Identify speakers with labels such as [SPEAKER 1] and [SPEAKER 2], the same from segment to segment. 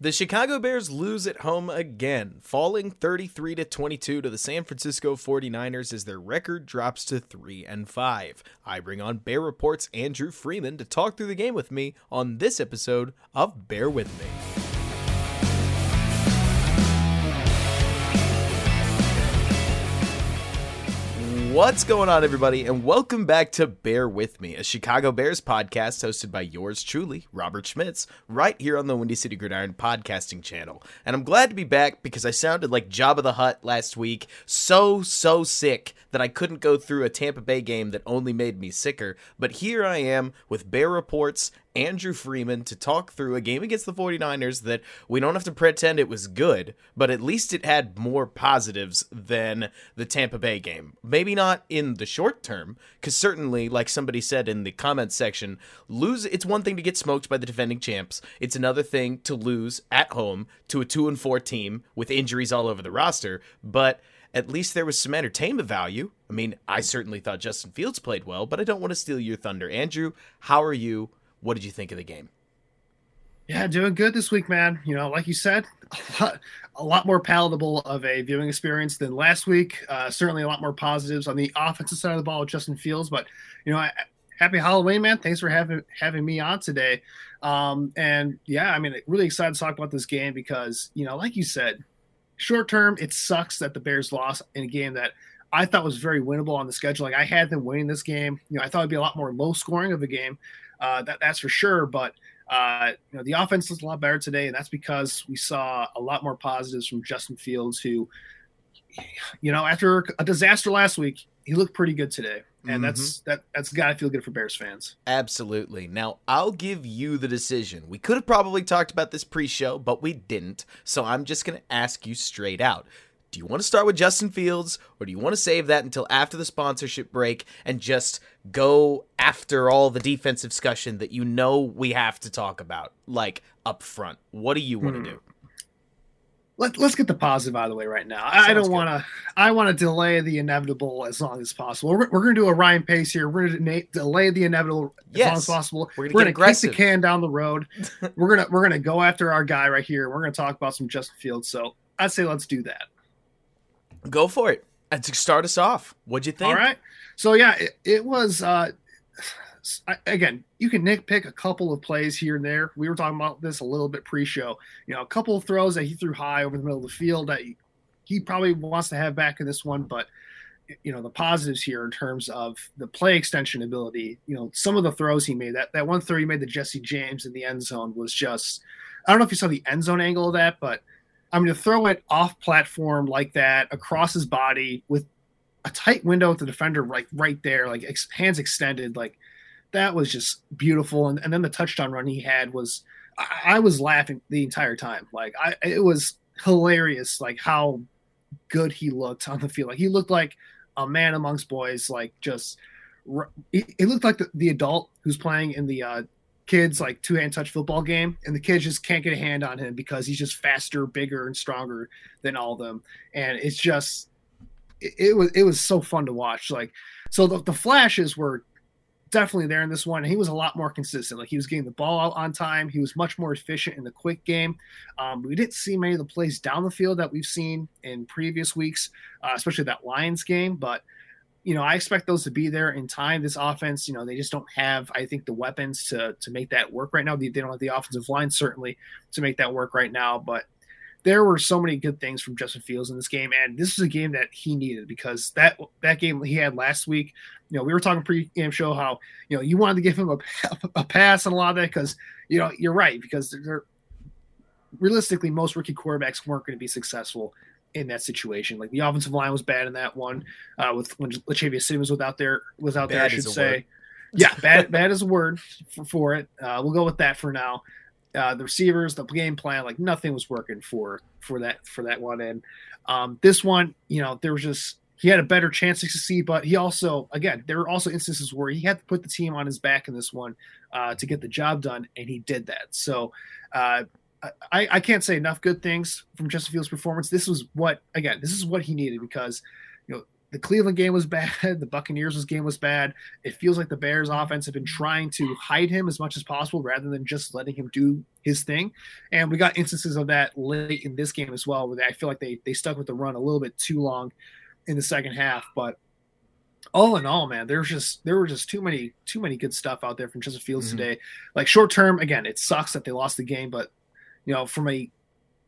[SPEAKER 1] The Chicago Bears lose at home again, falling 33 to 22 to the San Francisco 49ers as their record drops to 3 and 5. I bring on Bear Report's Andrew Freeman to talk through the game with me on this episode of Bear With Me. What's going on, everybody, and welcome back to Bear With Me, a Chicago Bears podcast hosted by yours truly, Robert Schmitz, right here on the Windy City Gridiron podcasting channel. And I'm glad to be back because I sounded like Jabba the Hutt last week, so, so sick that I couldn't go through a Tampa Bay game that only made me sicker. But here I am with Bear Reports Andrew Freeman to talk through a game against the 49ers that we don't have to pretend it was good, but at least it had more positives than the Tampa Bay game. Maybe not in the short term, because certainly, like somebody said in the comments section, lose it's one thing to get smoked by the defending champs. It's another thing to lose at home to a 2 and 4 team with injuries all over the roster, but at least there was some entertainment value. I mean, I certainly thought Justin Fields played well, but I don't want to steal your thunder. Andrew, how are you? What did you think of the game?
[SPEAKER 2] Yeah, doing good this week, man. You know, like you said, a lot, a lot more palatable of a viewing experience than last week. Uh, certainly, a lot more positives on the offensive side of the ball with Justin Fields. But you know, I, happy Halloween, man! Thanks for having having me on today. Um, and yeah, I mean, really excited to talk about this game because you know, like you said, short term, it sucks that the Bears lost in a game that I thought was very winnable on the schedule. Like I had them winning this game. You know, I thought it'd be a lot more low scoring of a game. Uh, that that's for sure. But uh, you know, the offense looks a lot better today, and that's because we saw a lot more positives from Justin Fields, who, you know, after a disaster last week, he looked pretty good today. And mm-hmm. that's that that's got to feel good for Bears fans.
[SPEAKER 1] Absolutely. Now, I'll give you the decision. We could have probably talked about this pre-show, but we didn't. So I'm just going to ask you straight out do you want to start with Justin Fields or do you want to save that until after the sponsorship break and just go after all the defensive discussion that you know we have to talk about, like up front? What do you want hmm. to do?
[SPEAKER 2] Let, let's get the positive out of the way right now. Sounds I don't want to. I want to delay the inevitable as long as possible. We're, we're going to do a Ryan Pace here. We're going to delay the inevitable as long as possible. We're going to kick the can down the road. we're gonna we're gonna go after our guy right here. We're going to talk about some Justin Fields. So I'd say let's do that.
[SPEAKER 1] Go for it. And to start us off, what'd you think?
[SPEAKER 2] All right. So yeah, it, it was. uh again, you can nitpick a couple of plays here and there. We were talking about this a little bit pre-show. You know, a couple of throws that he threw high over the middle of the field that he, he probably wants to have back in this one, but you know the positives here in terms of the play extension ability. You know, some of the throws he made that that one throw he made to Jesse James in the end zone was just. I don't know if you saw the end zone angle of that, but I'm going to throw it off platform like that across his body with a tight window with the defender right right there, like ex- hands extended. Like that was just beautiful. And, and then the touchdown run he had was, I, I was laughing the entire time. Like I, it was hilarious. Like how good he looked on the field. Like he looked like a man amongst boys. Like just, it looked like the, the adult who's playing in the uh, kids like two hand touch football game, and the kids just can't get a hand on him because he's just faster, bigger, and stronger than all of them. And it's just it, it was it was so fun to watch. Like so the, the flashes were definitely there in this one. He was a lot more consistent. Like he was getting the ball out on time. He was much more efficient in the quick game. Um, we didn't see many of the plays down the field that we've seen in previous weeks, uh, especially that Lions game. But you know, I expect those to be there in time. This offense, you know, they just don't have, I think, the weapons to to make that work right now. They, they don't have the offensive line certainly to make that work right now. But there were so many good things from Justin Fields in this game, and this is a game that he needed because that that game he had last week. You know, we were talking pre-game show how you know you wanted to give him a, a pass on a lot of that because you know you're right because they're realistically most rookie quarterbacks weren't going to be successful in that situation. Like the offensive line was bad in that one. Uh, with when Lachavious Simmons was out there, was out there, I should say. Yeah, bad, bad is a word for, for it. Uh, we'll go with that for now. Uh, the receivers, the game plan, like nothing was working for for that for that one. And um, this one, you know, there was just he had a better chance to succeed, but he also, again, there were also instances where he had to put the team on his back in this one uh, to get the job done, and he did that. So uh, I, I can't say enough good things from Justin Fields' performance. This was what again, this is what he needed because you know the Cleveland game was bad. The Buccaneers' game was bad. It feels like the Bears' offense have been trying to hide him as much as possible rather than just letting him do his thing. And we got instances of that late in this game as well, where I feel like they they stuck with the run a little bit too long in the second half. But all in all, man, there's just there were just too many too many good stuff out there from Justin Fields mm-hmm. today. Like short term, again, it sucks that they lost the game, but you know, from a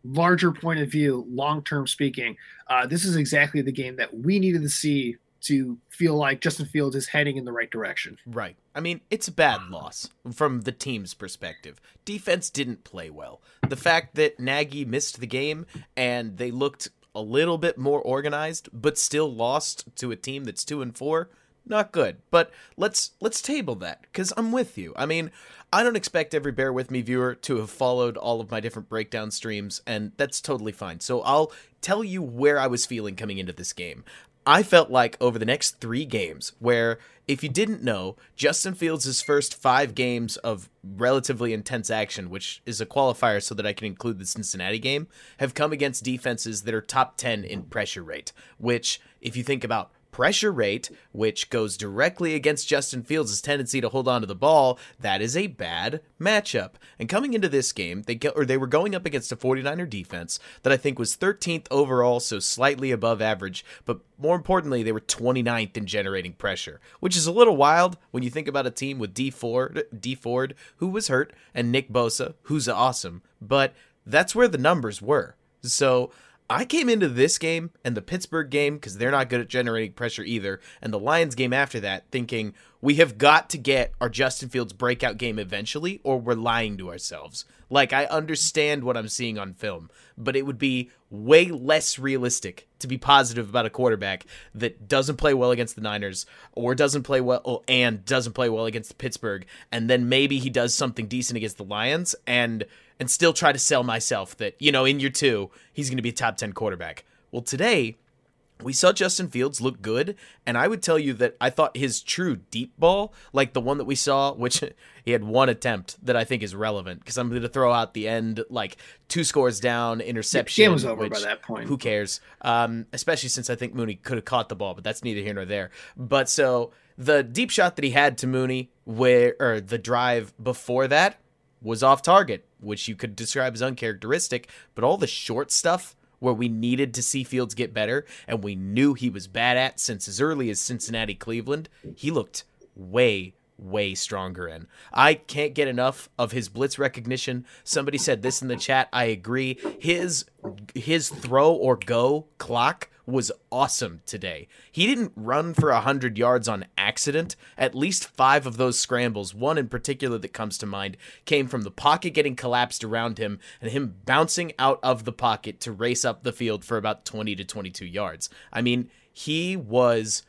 [SPEAKER 2] larger point of view, long term speaking, uh, this is exactly the game that we needed to see to feel like Justin Fields is heading in the right direction.
[SPEAKER 1] Right. I mean, it's a bad loss from the team's perspective. Defense didn't play well. The fact that Nagy missed the game and they looked a little bit more organized, but still lost to a team that's two and four, not good. But let's let's table that because I'm with you. I mean, I don't expect every Bear With Me viewer to have followed all of my different breakdown streams, and that's totally fine. So I'll tell you where I was feeling coming into this game. I felt like over the next three games, where if you didn't know, Justin Fields' first five games of relatively intense action, which is a qualifier so that I can include the Cincinnati game, have come against defenses that are top 10 in pressure rate, which, if you think about pressure rate, which goes directly against Justin Fields' tendency to hold on to the ball, that is a bad matchup. And coming into this game, they or they were going up against a 49er defense that I think was 13th overall, so slightly above average, but more importantly, they were 29th in generating pressure, which is a little wild when you think about a team with Dee Ford, Dee Ford who was hurt, and Nick Bosa, who's awesome, but that's where the numbers were. So I came into this game and the Pittsburgh game because they're not good at generating pressure either, and the Lions game after that, thinking we have got to get our Justin Fields breakout game eventually, or we're lying to ourselves. Like, I understand what I'm seeing on film, but it would be way less realistic to be positive about a quarterback that doesn't play well against the Niners or doesn't play well and doesn't play well against Pittsburgh, and then maybe he does something decent against the Lions and and still try to sell myself that, you know, in year two, he's going to be a top 10 quarterback. Well, today, we saw Justin Fields look good, and I would tell you that I thought his true deep ball, like the one that we saw, which he had one attempt that I think is relevant because I'm going to throw out the end, like two scores down, interception.
[SPEAKER 2] The game was over which, by that point.
[SPEAKER 1] Who cares? Um, especially since I think Mooney could have caught the ball, but that's neither here nor there. But so the deep shot that he had to Mooney, where or the drive before that, was off target, which you could describe as uncharacteristic, but all the short stuff where we needed to see Fields get better and we knew he was bad at since as early as Cincinnati Cleveland, he looked way way stronger in. I can't get enough of his blitz recognition. Somebody said this in the chat. I agree. His his throw or go clock was awesome today. He didn't run for 100 yards on accident. At least five of those scrambles, one in particular that comes to mind, came from the pocket getting collapsed around him and him bouncing out of the pocket to race up the field for about 20 to 22 yards. I mean, he was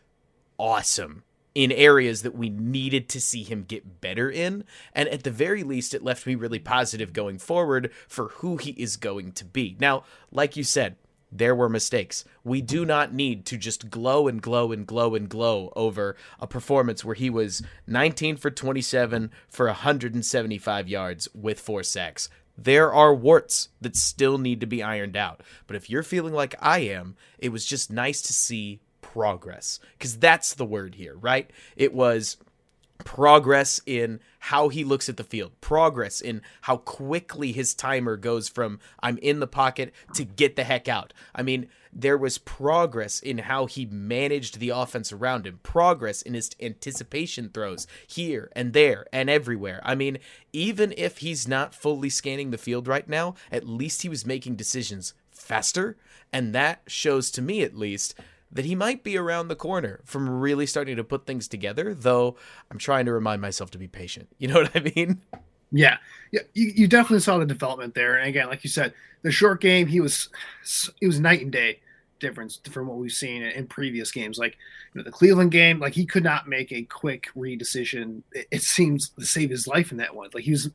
[SPEAKER 1] awesome in areas that we needed to see him get better in. And at the very least, it left me really positive going forward for who he is going to be. Now, like you said, there were mistakes. We do not need to just glow and glow and glow and glow over a performance where he was 19 for 27 for 175 yards with four sacks. There are warts that still need to be ironed out. But if you're feeling like I am, it was just nice to see progress because that's the word here, right? It was progress in how he looks at the field, progress in how quickly his timer goes from I'm in the pocket to get the heck out. I mean, there was progress in how he managed the offense around him, progress in his anticipation throws here and there and everywhere. I mean, even if he's not fully scanning the field right now, at least he was making decisions faster. And that shows to me, at least, that he might be around the corner from really starting to put things together, though I'm trying to remind myself to be patient. You know what I mean?
[SPEAKER 2] Yeah. Yeah. You, you definitely saw the development there. And again, like you said, the short game, he was, it was night and day difference from what we've seen in previous games. Like you know, the Cleveland game, like he could not make a quick read decision. It, it seems to save his life in that one. Like he was,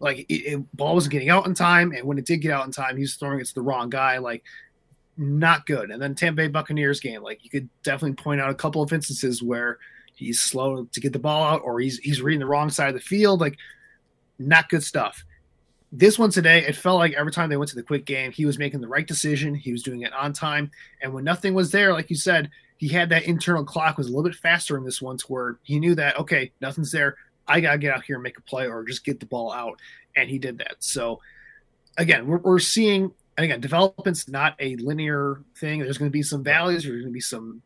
[SPEAKER 2] like it, it, ball wasn't getting out in time, and when it did get out in time, he was throwing it to the wrong guy. Like not good. And then Tampa Bay Buccaneers game, like you could definitely point out a couple of instances where he's slow to get the ball out or he's he's reading the wrong side of the field. Like not good stuff. This one today, it felt like every time they went to the quick game, he was making the right decision. He was doing it on time. And when nothing was there, like you said, he had that internal clock was a little bit faster in this one to where he knew that okay, nothing's there. I gotta get out here and make a play or just get the ball out, and he did that. So again, we're, we're seeing and again, development's not a linear thing. There's going to be some valleys, there's going to be some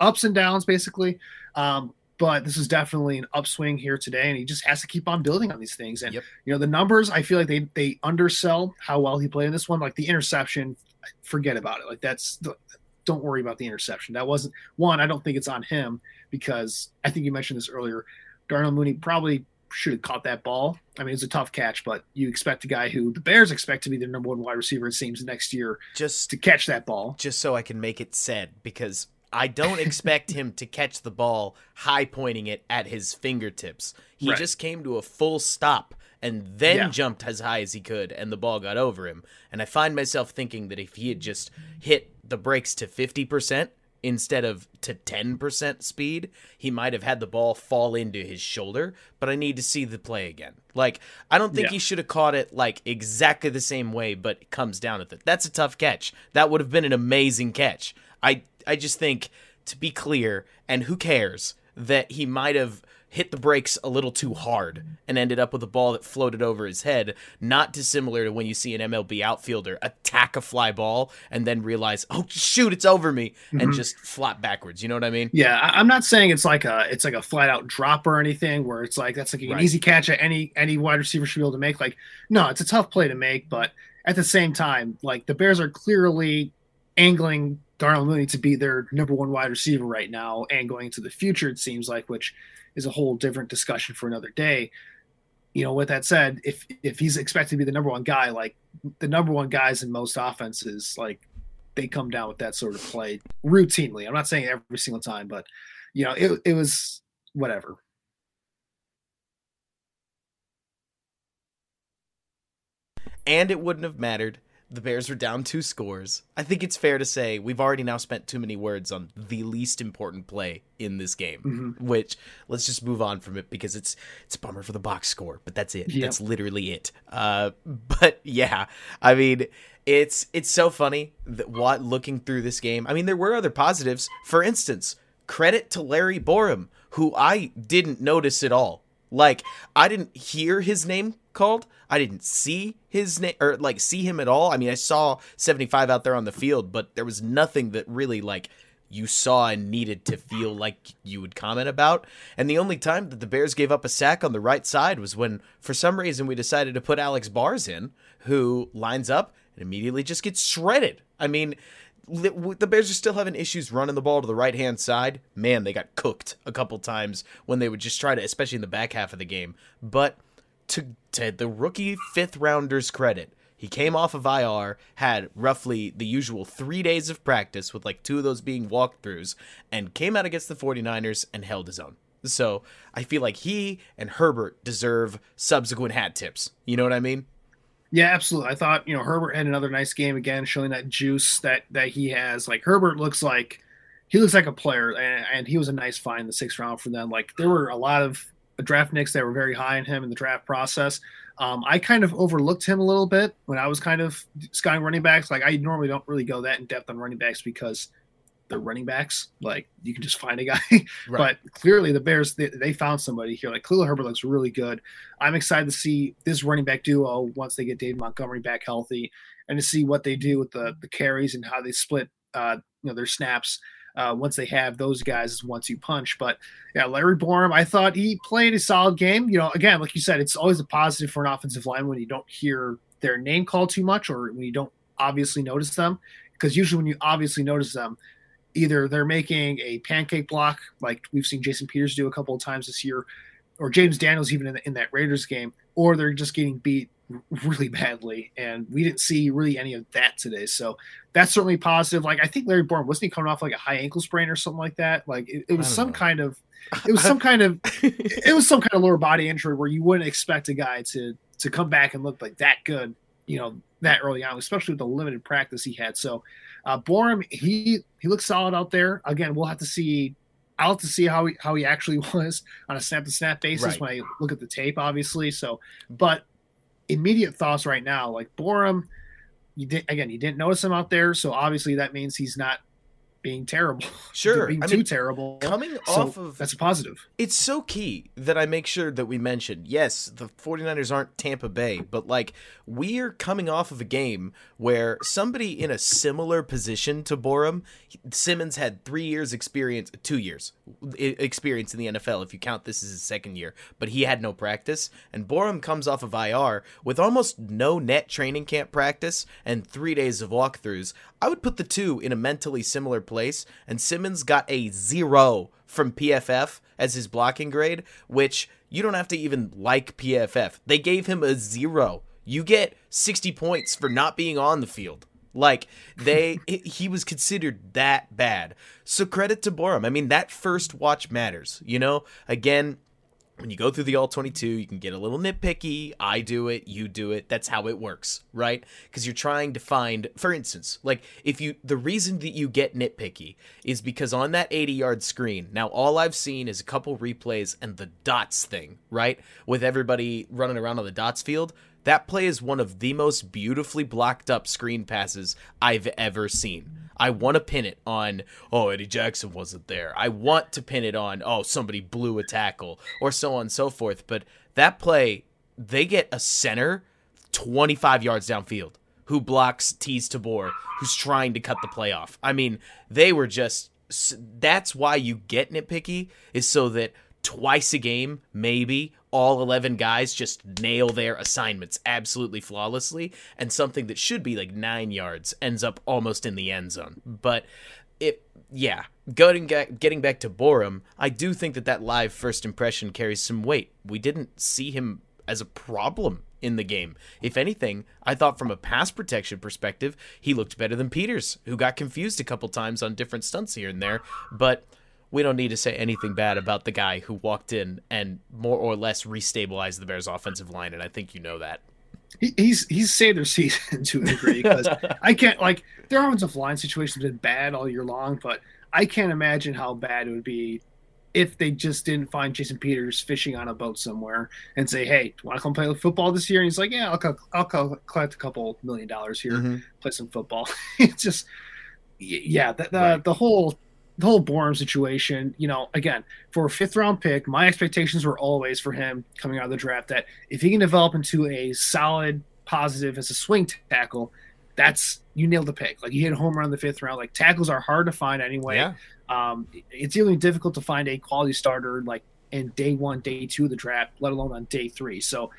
[SPEAKER 2] ups and downs, basically. Um, but this is definitely an upswing here today, and he just has to keep on building on these things. And
[SPEAKER 1] Yep.
[SPEAKER 2] you know, the numbers, I feel like they they undersell how well he played in this one. Like the interception, forget about it. Like that's don't worry about the interception. That wasn't one. I don't think it's on him because I think you mentioned this earlier. Darnell Mooney probably should have caught that ball. I mean, it's a tough catch, but you expect a guy who the Bears expect to be their number one wide receiver, it seems, next year
[SPEAKER 1] Just
[SPEAKER 2] to catch that ball.
[SPEAKER 1] just so I can make it said because I don't expect him to catch the ball high pointing it at his fingertips. He
[SPEAKER 2] Right.
[SPEAKER 1] just came to a full stop and then
[SPEAKER 2] Yeah.
[SPEAKER 1] jumped as high as he could and the ball got over him. And I find myself thinking that if he had just hit the brakes to 50% instead of to 10% speed, he might have had the ball fall into his shoulder, but I need to see the play again. Like I don't think
[SPEAKER 2] Yeah.
[SPEAKER 1] he should have caught it like exactly the same way, but it comes down to that. That's a tough catch. That would have been an amazing catch. I I just think to be clear, and who cares that he might have hit the brakes a little too hard and ended up with a ball that floated over his head, not dissimilar to when you see an MLB outfielder attack a fly ball and then realize, "Oh shoot, it's over me," and
[SPEAKER 2] Mhm.
[SPEAKER 1] just flop backwards. You know what I mean?
[SPEAKER 2] Yeah, I'm not saying it's like a it's like a flat out drop or anything where it's like that's like an
[SPEAKER 1] Right.
[SPEAKER 2] easy catch that any any wide receiver should be able to make. Like, no, it's a tough play to make, but at the same time, like the Bears are clearly angling Darnell Mooney to be their number one wide receiver right now and going into the future, it seems like, which is a whole different discussion for another day. You know, with that said, if if he's expected to be the number one guy, like the number one guys in most offenses, like they come down with that sort of play routinely. I'm not saying every single time, but you know, it it was whatever.
[SPEAKER 1] and it wouldn't have mattered. The Bears were down two scores. I think it's fair to say we've already now spent too many words on the least important play in this game.
[SPEAKER 2] Mhm.
[SPEAKER 1] Which let's just move on from it because it's it's a bummer for the box score, but that's it.
[SPEAKER 2] Yep.
[SPEAKER 1] That's literally it. Uh, but yeah, I mean, it's it's so funny that what looking through this game. I mean, there were other positives. For instance, credit to Larry Borom, who I didn't notice at all. Like I didn't hear his name called. I didn't see his name or like see him at all. I mean, I saw 75 out there on the field, but there was nothing that really like you saw and needed to feel like you would comment about. And the only time that the Bears gave up a sack on the right side was when for some reason we decided to put Alex Bars in, who lines up and immediately just gets shredded. I mean, the Bears are still having issues running the ball to the right hand side. Man, they got cooked a couple times when they would just try to, especially in the back half of the game. But to to the rookie fifth rounder's credit, he came off of IR, had roughly the usual three days of practice, with like two of those being walkthroughs, and came out against the 49ers and held his own. So I feel like he and Herbert deserve subsequent hat tips. You know what I mean?
[SPEAKER 2] Yeah, absolutely. I thought you know Herbert had another nice game again, showing that juice that that he has. Like Herbert looks like he looks like a player, and, and he was a nice find in the sixth round for them. Like there were a lot of draft nicks that were very high in him in the draft process. Um, I kind of overlooked him a little bit when I was kind of scouting running backs. Like I normally don't really go that in depth on running backs because they're running backs. Like you can just find a guy. But clearly, the Bears they, they found somebody here. Like Khalil Herbert looks really good. I'm excited to see this running back duo once they get Dave Montgomery back healthy, and to see what they do with the the carries and how they split uh, you know their snaps. Uh, once they have those guys as one-two punch, but yeah, Larry Borom, I thought he played a solid game. You know, again, like you said, it's always a positive for an offensive line when you don't hear their name called too much or when you don't obviously notice them, because usually when you obviously notice them, either they're making a pancake block like we've seen Jason Peters do a couple of times this year, or James Daniels even in, the, in that Raiders game, or they're just getting beat really badly. And we didn't see really any of that today. So that's certainly positive. Like I think Larry Borom wasn't he coming off like a high ankle sprain or something like that? Like it, it was some
[SPEAKER 1] know.
[SPEAKER 2] kind of it was some kind of it was some kind of lower body injury where you wouldn't expect a guy to to come back and look like that good, you know, that early on, especially with the limited practice he had. So uh Borom, he he looks solid out there. Again, we'll have to see I'll have to see how he how he actually was on a snap to snap basis
[SPEAKER 1] Right.
[SPEAKER 2] when I look at the tape, obviously. So but immediate thoughts right now, like Borom, you did again, you didn't notice him out there, so obviously that means he's not being terrible.
[SPEAKER 1] Sure.
[SPEAKER 2] being
[SPEAKER 1] I
[SPEAKER 2] too
[SPEAKER 1] mean,
[SPEAKER 2] terrible.
[SPEAKER 1] Coming
[SPEAKER 2] So
[SPEAKER 1] off of
[SPEAKER 2] that's a positive.
[SPEAKER 1] it's so key that I make sure that we mention yes, the 49ers aren't Tampa Bay, but like we're coming off of a game where somebody in a similar position to Borom, Simmons had three years experience, two years experience in the NFL if you count this as his second year, but he had no practice. And Borom comes off of IR with almost no net training camp practice and three days of walkthroughs. I would put the two in a mentally similar place, and Simmons got a zero from PFF as his blocking grade, which you don't have to even like PFF. They gave him a zero. You get 60 points for not being on the field. Like they he was considered that bad. So credit to Borom. I mean that first watch matters, you know? Again, when you go through the all 22 you can get a little nitpicky. I do it you do it. That's how it works right? Because you're trying to find for instance like if you the reason that you get nitpicky is because on that 80 yard screen now all i've seen is a couple replays and the dots thing right? With everybody running around on the dots field. That play is one of the most beautifully blocked up screen passes I've ever seen. I want to pin it on, oh, Eddie Jackson wasn't there. I want to pin it on, oh, somebody blew a tackle, or so on and so forth. But that play, they get a center 25 yards downfield who blocks Teez Tabor, who's trying to cut the play off. I mean, they were just. That's why you get nitpicky, is so that twice a game, maybe, all 11 guys just nail their assignments absolutely flawlessly, and something that should be like nine yards ends up almost in the end zone. But it, yeah, getting, getting back to Borom, I do think that that live first impression carries some weight. We didn't see him as a problem in the game. If anything, I thought from a pass protection perspective, he looked better than Peters, who got confused a couple times on different stunts here and there. But we don't need to say anything bad about the guy who walked in and more or less restabilized the Bears' offensive line, and I think you know that.
[SPEAKER 2] He, he's he's saved their season to a degree because I can't like their offensive line situations have been bad all year long, but I can't imagine how bad it would be if they just didn't find Jason Peters fishing on a boat somewhere and say, "Hey, want to come play football this year?" And he's like, "Yeah, I'll co- I'll co- collect a couple million dollars here,
[SPEAKER 1] Mm-hmm.
[SPEAKER 2] play some football." it's just, yeah, the the,
[SPEAKER 1] Right.
[SPEAKER 2] the whole the whole Borom situation. You know, again, for a fifth round pick, my expectations were always for him coming out of the draft that if he can develop into a solid positive as a swing tackle, that's you nailed the pick. Like you hit a home run in the fifth round. Like tackles are hard to find anyway.
[SPEAKER 1] Yeah.
[SPEAKER 2] Um, it's really difficult to find a quality starter like in day one, day two of the draft, let alone on day three. So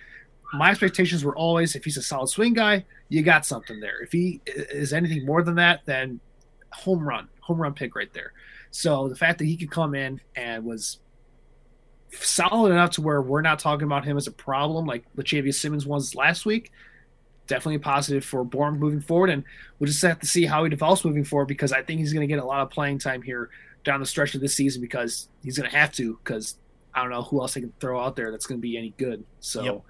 [SPEAKER 2] my expectations were always if he's a solid swing guy, you got something there. If he is anything more than that, then home run, home run pick right there. So the fact that he could come in and was solid enough to where we're not talking about him as a problem like Lachavious Simmons was last week, definitely positive for Borom moving forward. And we'll just have to see how he develops moving forward because I think he's going to get a lot of playing time here down the stretch of this season because he's going to have to because I don't know who else they can throw out there that's going to be any good. So
[SPEAKER 1] Yep.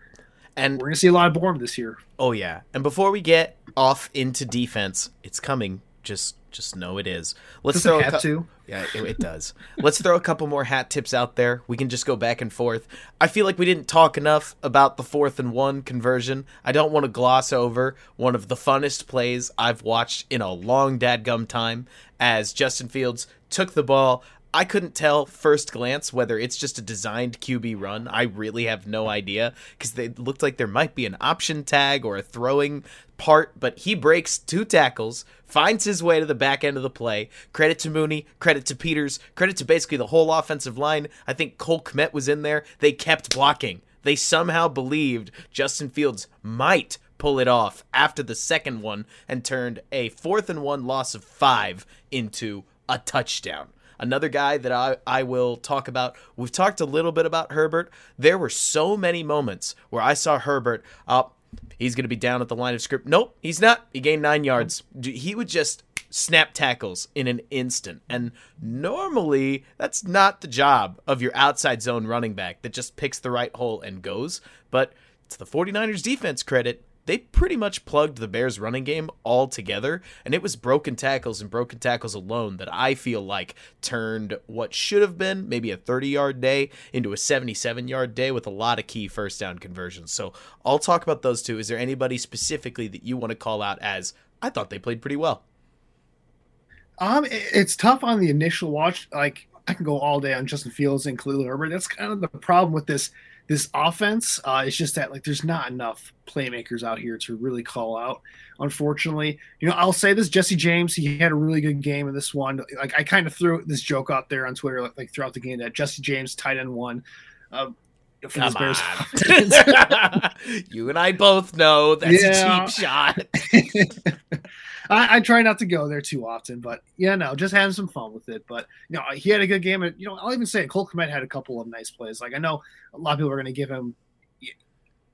[SPEAKER 1] And
[SPEAKER 2] we're going to see a lot of Borom this year.
[SPEAKER 1] oh yeah. And before we get off into defense, it's coming. Just just know it is. Let's throw
[SPEAKER 2] have
[SPEAKER 1] cou-
[SPEAKER 2] to?
[SPEAKER 1] Yeah, it, it does. Let's throw a couple more hat tips out there. We can just go back and forth. I feel like we didn't talk enough about the fourth and one conversion. I don't want to gloss over one of the funnest plays I've watched in a long dadgum time as Justin Fields took the ball. I couldn't tell first glance whether it's just a designed QB run. I really have no idea because they looked like there might be an option tag or a throwing part, but he breaks two tackles, finds his way to the back end of the play. Credit to Mooney, credit to Peters, credit to basically the whole offensive line. I think Cole Kmet was in there. They kept blocking. They somehow believed Justin Fields might pull it off after the second one and turned a fourth and one loss of five into a touchdown. Another guy that I, I will talk about. We've talked a little bit about Herbert. There were so many moments where I saw Herbert up. He's going to be down at the line of script. Nope, he's not. He gained nine yards. He would just snap tackles in an instant. And normally, that's not the job of your outside zone running back that just picks the right hole and goes. But to the 49ers defense credit, they pretty much plugged the Bears running game all together, and it was broken tackles and broken tackles alone that I feel like turned what should have been maybe a 30 yard day into a 77 yard day with a lot of key first down conversions. So I'll talk about those two. Is there anybody specifically that you want to call out as I thought they played pretty well?
[SPEAKER 2] Um, it's tough on the initial watch. Like I can go all day on Justin Fields and Khalil Herbert. That's kind of the problem with this this offense. Uh, it's just that like there's not enough playmakers out here to really call out. Unfortunately, you know, I'll say this: Jesse James, he had a really good game in this one. Like I kind of threw this joke out there on Twitter, like, like throughout the game, that Jesse James tight end one. Uh,
[SPEAKER 1] Come on. you and I both know that's yeah. a cheap shot.
[SPEAKER 2] I, I, try not to go there too often, but yeah, no, just having some fun with it. But you know, he had a good game. And you know, I'll even say Cole Kmet had a couple of nice plays. Like I know a lot of people are going to give him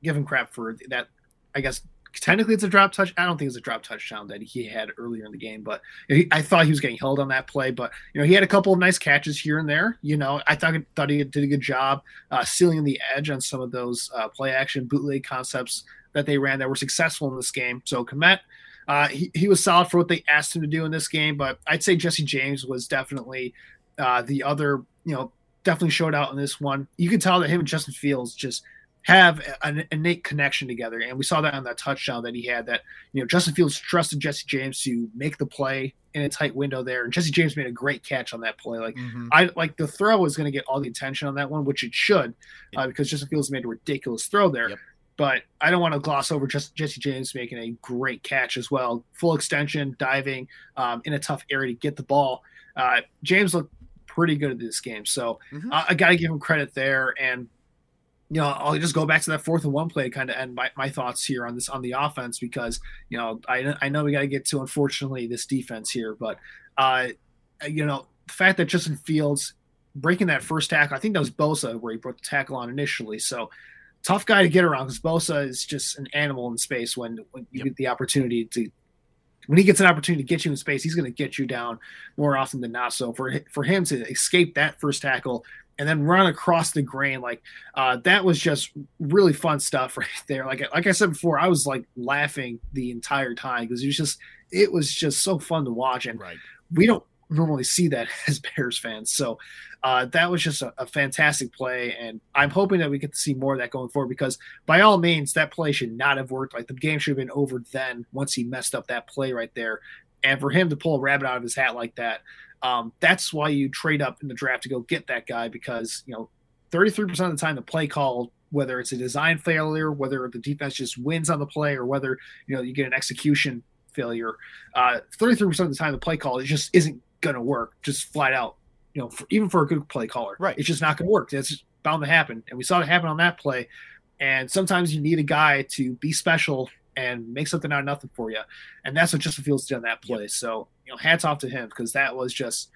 [SPEAKER 2] give him crap for that. I guess technically it's a drop touch. I don't think it's a drop touchdown that he had earlier in the game, but he, I thought he was getting held on that play. But you know, he had a couple of nice catches here and there. You know, I thought thought he did a good job uh, sealing the edge on some of those uh, play action bootleg concepts that they ran that were successful in this game. So Kmet uh, he, he was solid for what they asked him to do in this game, but I'd say Jesse James was definitely uh, the other, you know, definitely showed out in this one. You can tell that him and Justin Fields just have an innate connection together. And we saw that on that touchdown that he had that, you know, Justin Fields trusted Jesse James to make the play in a tight window there. And Jesse James made a great catch on that play. Like mm-hmm. I like the throw was going to get all the attention on that one, which it should, uh, because Justin Fields made a ridiculous throw there. Yep but I don't want to gloss over just Jesse James making a great catch as well. Full extension, diving um, in a tough area to get the ball. Uh, James looked pretty good at this game, so mm-hmm. I, I got to give him credit there. And you know, I'll just go back to that fourth and one play, to kind of end my, my thoughts here on this on the offense because you know I I know we got to get to unfortunately this defense here, but uh, you know the fact that Justin Fields breaking that first tackle, I think that was Bosa where he broke the tackle on initially. So tough guy to get around because Bosa is just an animal in space when, when you yep. get the opportunity to when he gets an opportunity to get you in space, he's going to get you down more often than not. So for for him to escape that first tackle and then run across the grain like uh, that was just really fun stuff right there. Like like I said before, I was like laughing the entire time because it was just it was just so fun to watch and right. we don't normally see that as Bears fans. So uh, that was just a, a, fantastic play, and I'm hoping that we get to see more of that going forward. Because by all means, that play should not have worked. Like the game should have been over then once he messed up that play right there. And for him to pull a rabbit out of his hat like that, um, that's why you trade up in the draft to go get that guy because you know 33% of the time the play call whether it's a design failure whether the defense just wins on the play or whether you know you get an execution failure uh, 33% of the time the play call it just isn't going to work just flat out you know, for, even for a good play caller.
[SPEAKER 1] Right.
[SPEAKER 2] It's just not going to work. It's bound to happen. And we saw it happen on that play. And sometimes you need a guy to be special and make something out of nothing for you. And that's what Justin Fields did on that play. Yep. So, you know, hats off to him because that was just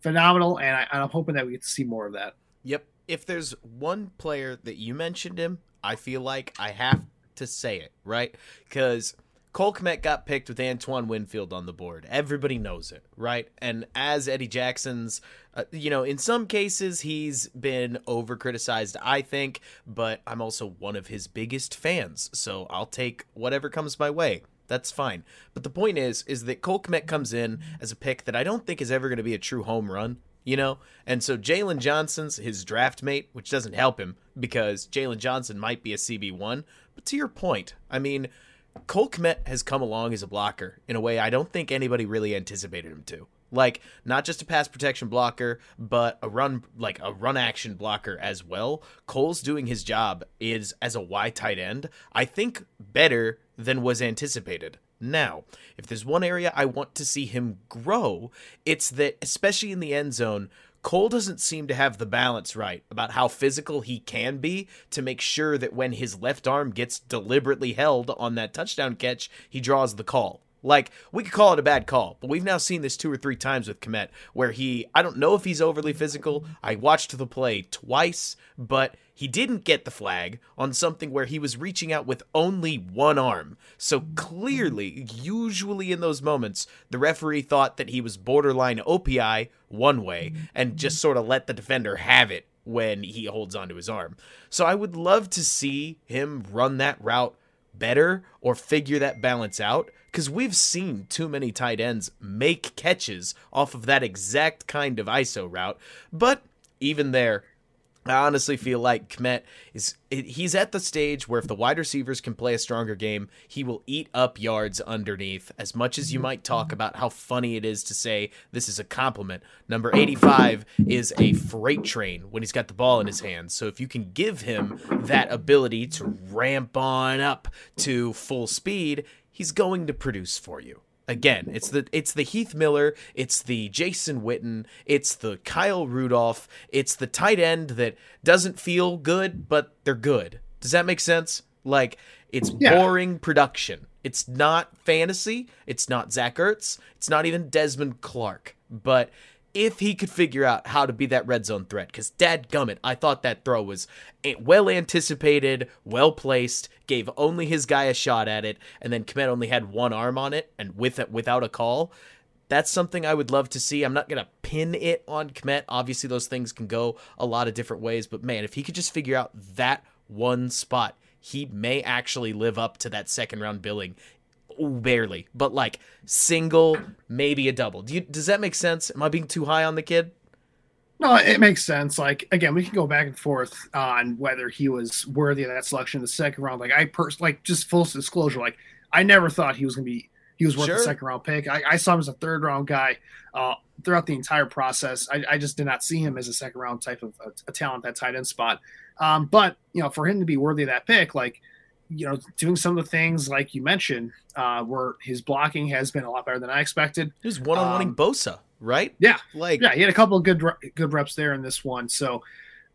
[SPEAKER 2] phenomenal. And, I, I'm hoping that we get to see more of that.
[SPEAKER 1] Yep. If there's one player that you mentioned him, I feel like I have to say it, right? Because Cole Kmet got picked with Antoine Winfield on the board. Everybody knows it, right? And as Eddie Jackson's, uh, you know, in some cases he's been over criticized, I think, but I'm also one of his biggest fans, so I'll take whatever comes my way. That's fine. But the point is, is that Cole Kmet comes in as a pick that I don't think is ever going to be a true home run you know? And so Jaylon Johnson's his draft mate, which doesn't help him because Jaylon Johnson might be a CB1. But to your point, I mean, Cole Kmet has come along as a blocker in a way I don't think anybody really anticipated him to. Like not just a pass protection blocker, but a run like a run action blocker as well. Cole's doing his job is as a Y tight end. I think better than was anticipated. Now, if there's one area I want to see him grow, it's that especially in the end zone, Cole doesn't seem to have the balance right about how physical he can be to make sure that when his left arm gets deliberately held on that touchdown catch, he draws the call. Like, we could call it a bad call, but we've now seen this two or three times with Kmet where he, I don't know if he's overly physical. I watched the play twice, but he didn't get the flag on something where he was reaching out with only one arm. So clearly, usually in those moments, the referee thought that he was borderline OPI one way and just sort of let the defender have it when he holds onto his arm. So I would love to see him run that route better or figure that balance out because we've seen too many tight ends make catches off of that exact kind of ISO route. But even there, I honestly feel like Kmet is he's at the stage where if the wide receivers can play a stronger game, he will eat up yards underneath. As much as you might talk about how funny it is to say this is a compliment, number 85 is a freight train when he's got the ball in his hands. So if you can give him that ability to ramp on up to full speed, he's going to produce for you again it's the it's the Heath Miller, it's the Jason Witten, it's the Kyle Rudolph, it's the tight end that doesn't feel good but they're good. Does that make sense? Like it's yeah. boring production. It's not fantasy, it's not Zach Ertz, it's not even Desmond Clark, but if he could figure out how to be that red zone threat. Because dad gummit, I thought that throw was eh, well anticipated, well placed, gave only his guy a shot at it, and then Kmet only had one arm on it and with it without a call. That's something I would love to see. I'm not gonna pin it on Kmet. Obviously, those things can go a lot of different ways, but man, if he could just figure out that one spot, he may actually live up to that second round billing barely, but like single, maybe a double. Do you, does that make sense? Am I being too high on the kid?
[SPEAKER 2] No, it makes sense. Like again, we can go back and forth on whether he was worthy of that selection in the second round. Like I pers- like just full disclosure, like I never thought he was gonna be he was worth sure. the second round pick. I, I, saw him as a third round guy uh, throughout the entire process. I, I, just did not see him as a second round type of a, a talent that tight end spot. Um, but you know, for him to be worthy of that pick, like you know, doing some of the things like you mentioned, uh, where his blocking has been a lot better than I expected.
[SPEAKER 1] He was one on one in Bosa, right?
[SPEAKER 2] Yeah, like yeah, he had a couple of good good reps there in this one. So,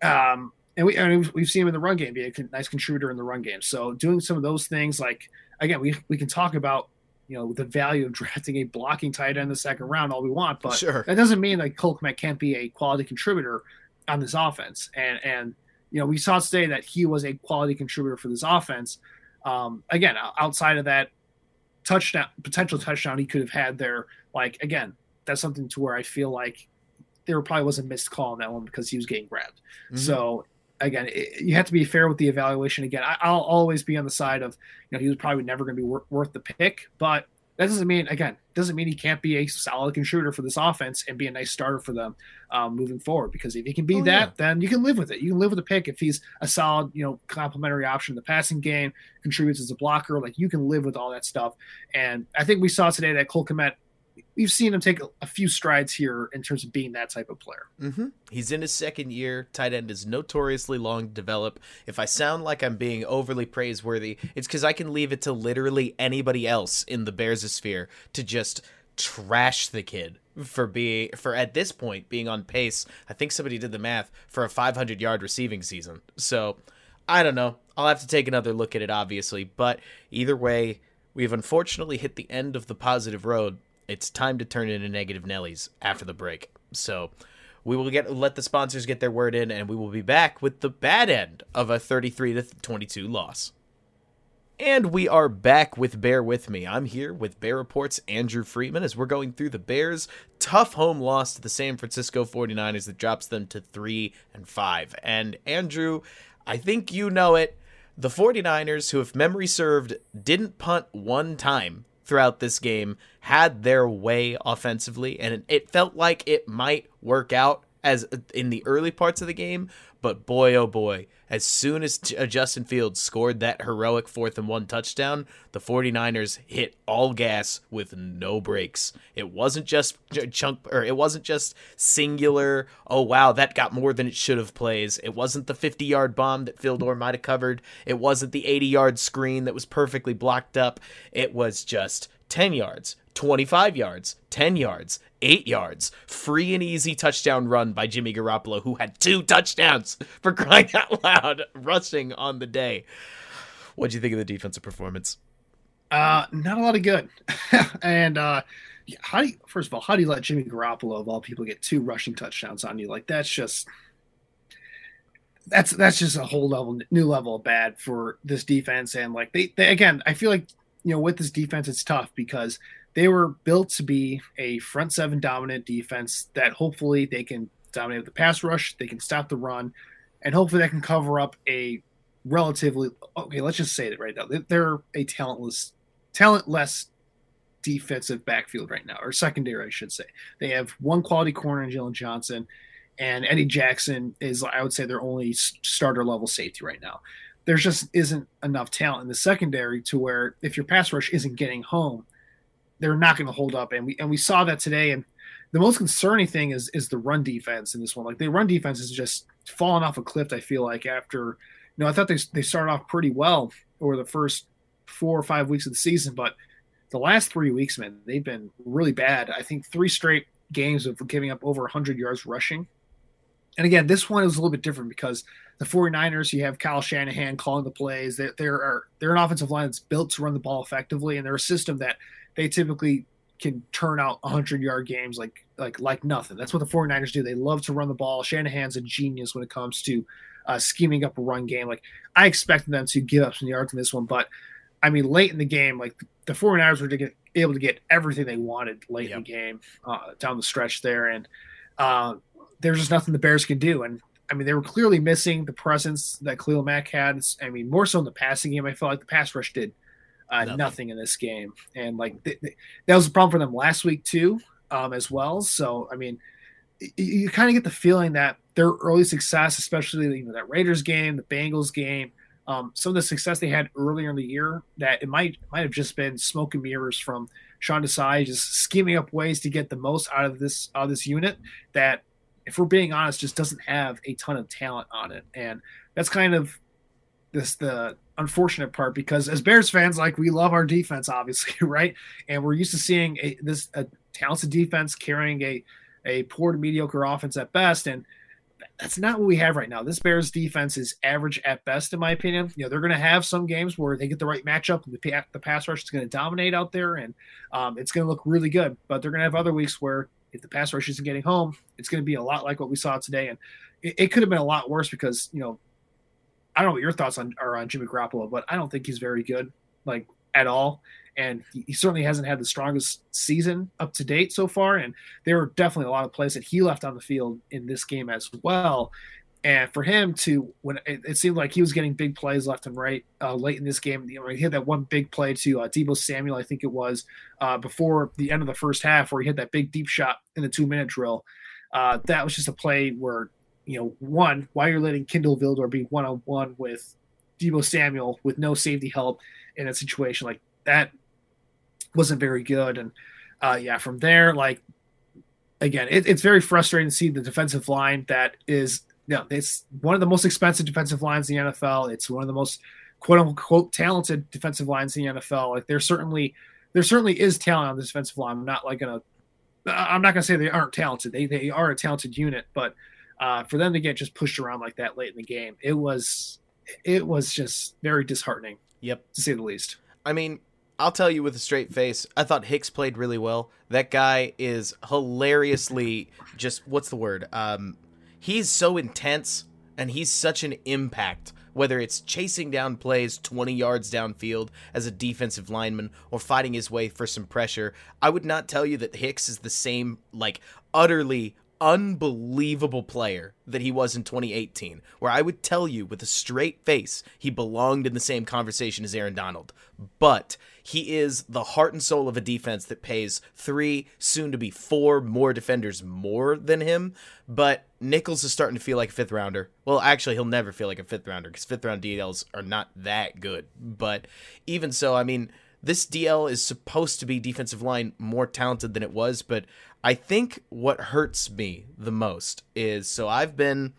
[SPEAKER 2] um, and we and we've seen him in the run game be a nice contributor in the run game. So, doing some of those things, like again, we we can talk about you know the value of drafting a blocking tight end in the second round all we want, but sure. that doesn't mean like Cole Kmet can't be a quality contributor on this offense. And and you know, we saw today that he was a quality contributor for this offense. Um, again, outside of that touchdown, potential touchdown he could have had there, like again, that's something to where I feel like there probably was a missed call on that one because he was getting grabbed. Mm-hmm. So again, it, you have to be fair with the evaluation. Again, I, will always be on the side of you know he was probably never going to be wor- worth the pick, but that doesn't mean again doesn't mean he can't be a solid contributor for this offense and be a nice starter for them um, moving forward. Because if he can be oh, that, yeah. then you can live with it. You can live with the pick if he's a solid, you know, complementary option in the passing game, contributes as a blocker. Like you can live with all that stuff. And I think we saw today that Cole Kmet we've seen him take a, a, few strides here in terms of being that type of player.
[SPEAKER 1] Mm-hmm. He's in his second year. Tight end is notoriously long to develop. If I sound like I'm being overly praiseworthy, it's because I can leave it to literally anybody else in the Bears sphere to just trash the kid for being for at this point being on pace. I think somebody did the math for a 500 yard receiving season. So I don't know. I'll have to take another look at it, obviously. But either way, we've unfortunately hit the end of the positive road it's time to turn into negative Nellies after the break. So we will get let the sponsors get their word in, and we will be back with the bad end of a 33 to 22 loss. And we are back with Bear With Me. I'm here with Bear Report's Andrew Freeman as we're going through the Bears' tough home loss to the San Francisco 49ers that drops them to 3 and 5. And Andrew, I think you know it. The 49ers, who, if memory served, didn't punt one time throughout this game had their way offensively, and it felt like it might work out as in the early parts of the game. But boy, oh boy, as soon as uh, Justin Fields scored that heroic fourth and one touchdown, the 49ers hit all gas with no brakes. It wasn't just chunk or it wasn't just singular, oh wow, that got more than it should have plays. It wasn't the 50-yard bomb that Vildor might have covered. It wasn't the 80-yard screen that was perfectly blocked up. It was just 10 yards, 25 yards, 10 yards, 8 yards. Free and easy touchdown run by Jimmy Garoppolo, who had two touchdowns for crying out loud, rushing on the day. What'd you think of the defensive performance?
[SPEAKER 2] Uh, not a lot of good. and uh, how do you, first of all, how do you let Jimmy Garoppolo of all people get two rushing touchdowns on you? Like that's just that's that's just a whole level new level of bad for this defense. And like they, they again, I feel like you know, with this defense, it's tough because they were built to be a front seven dominant defense that hopefully they can dominate the pass rush, they can stop the run, and hopefully that can cover up a relatively okay. Let's just say it right now. They're a talentless, talentless defensive backfield right now, or secondary, I should say. They have one quality corner in Jaylon Johnson, and Eddie Jackson is, I would say, their only starter level safety right now. There's just isn't enough talent in the secondary to where if your pass rush isn't getting home, they're not going to hold up. And we and we saw that today. And the most concerning thing is is the run defense in this one. Like the run defense is just falling off a cliff. I feel like after, you know, I thought they they started off pretty well over the first four or five weeks of the season, but the last three weeks, man, they've been really bad. I think three straight games of giving up over 100 yards rushing. And again, this one is a little bit different because the 49ers, you have Kyle Shanahan calling the plays. They, they're, they're an offensive line that's built to run the ball effectively, and they're a system that they typically can turn out 100 yard games like like like nothing. That's what the 49ers do. They love to run the ball. Shanahan's a genius when it comes to uh, scheming up a run game. Like I expected them to give up some yards in this one, but I mean, late in the game, like the 49ers were to get, able to get everything they wanted late yep. in the game uh, down the stretch there. And uh, there's just nothing the Bears can do. And I mean, they were clearly missing the presence that Khalil Mack had. I mean, more so in the passing game. I felt like the pass rush did uh, nothing. nothing. in this game. And like th- th- that was a problem for them last week, too, um, as well. So, I mean, y- you kind of get the feeling that their early success, especially you know, that Raiders game, the Bengals game, um, some of the success they had earlier in the year that it might might have just been smoke and mirrors from Sean Desai just scheming up ways to get the most out of this out of this unit that if we're being honest just doesn't have a ton of talent on it and that's kind of this the unfortunate part because as Bears fans like we love our defense obviously right and we're used to seeing a, this a talented defense carrying a a poor to mediocre offense at best and that's not what we have right now. This Bears defense is average at best, in my opinion. You know, they're going to have some games where they get the right matchup, and the, the pass rush is going to dominate out there, and um, it's going to look really good. But they're going to have other weeks where if the pass rush isn't getting home, it's going to be a lot like what we saw today, and it, it could have been a lot worse because you know, I don't know what your thoughts on are on Jimmy Garoppolo, but I don't think he's very good, like at all and he certainly hasn't had the strongest season up to date so far. And there were definitely a lot of plays that he left on the field in this game as well. And for him to, when it, it seemed like he was getting big plays left and right uh, late in this game, you know, he had that one big play to uh, Deebo Samuel, I think it was, uh, before the end of the first half, where he hit that big deep shot in the two minute drill. Uh, that was just a play where, you know, one, why you're letting Kindle Vildor be one on one with Deebo Samuel with no safety help in a situation like that wasn't very good. And uh, yeah, from there, like again, it, it's very frustrating to see the defensive line that is, you know, it's one of the most expensive defensive lines in the NFL. It's one of the most quote unquote talented defensive lines in the NFL. Like there's certainly there certainly is talent on this defensive line. I'm not like gonna I'm not gonna say they aren't talented. They they are a talented unit, but uh, for them to get just pushed around like that late in the game, it was it was just very disheartening.
[SPEAKER 1] Yep,
[SPEAKER 2] to say the least.
[SPEAKER 1] I mean, I'll tell you with a straight face, I thought Hicks played really well. That guy is hilariously just what's the word? Um, he's so intense and he's such an impact. Whether it's chasing down plays 20 yards downfield as a defensive lineman or fighting his way for some pressure, I would not tell you that Hicks is the same, like, utterly unbelievable player that he was in 2018, where I would tell you with a straight face he belonged in the same conversation as Aaron Donald. But he is the heart and soul of a defense that pays three, soon to be four more defenders more than him. But Nichols is starting to feel like a fifth rounder. Well, actually, he'll never feel like a fifth rounder because fifth round DLs are not that good. But even so, I mean, this DL is supposed to be defensive line more talented than it was, but I think what hurts me the most is so I've been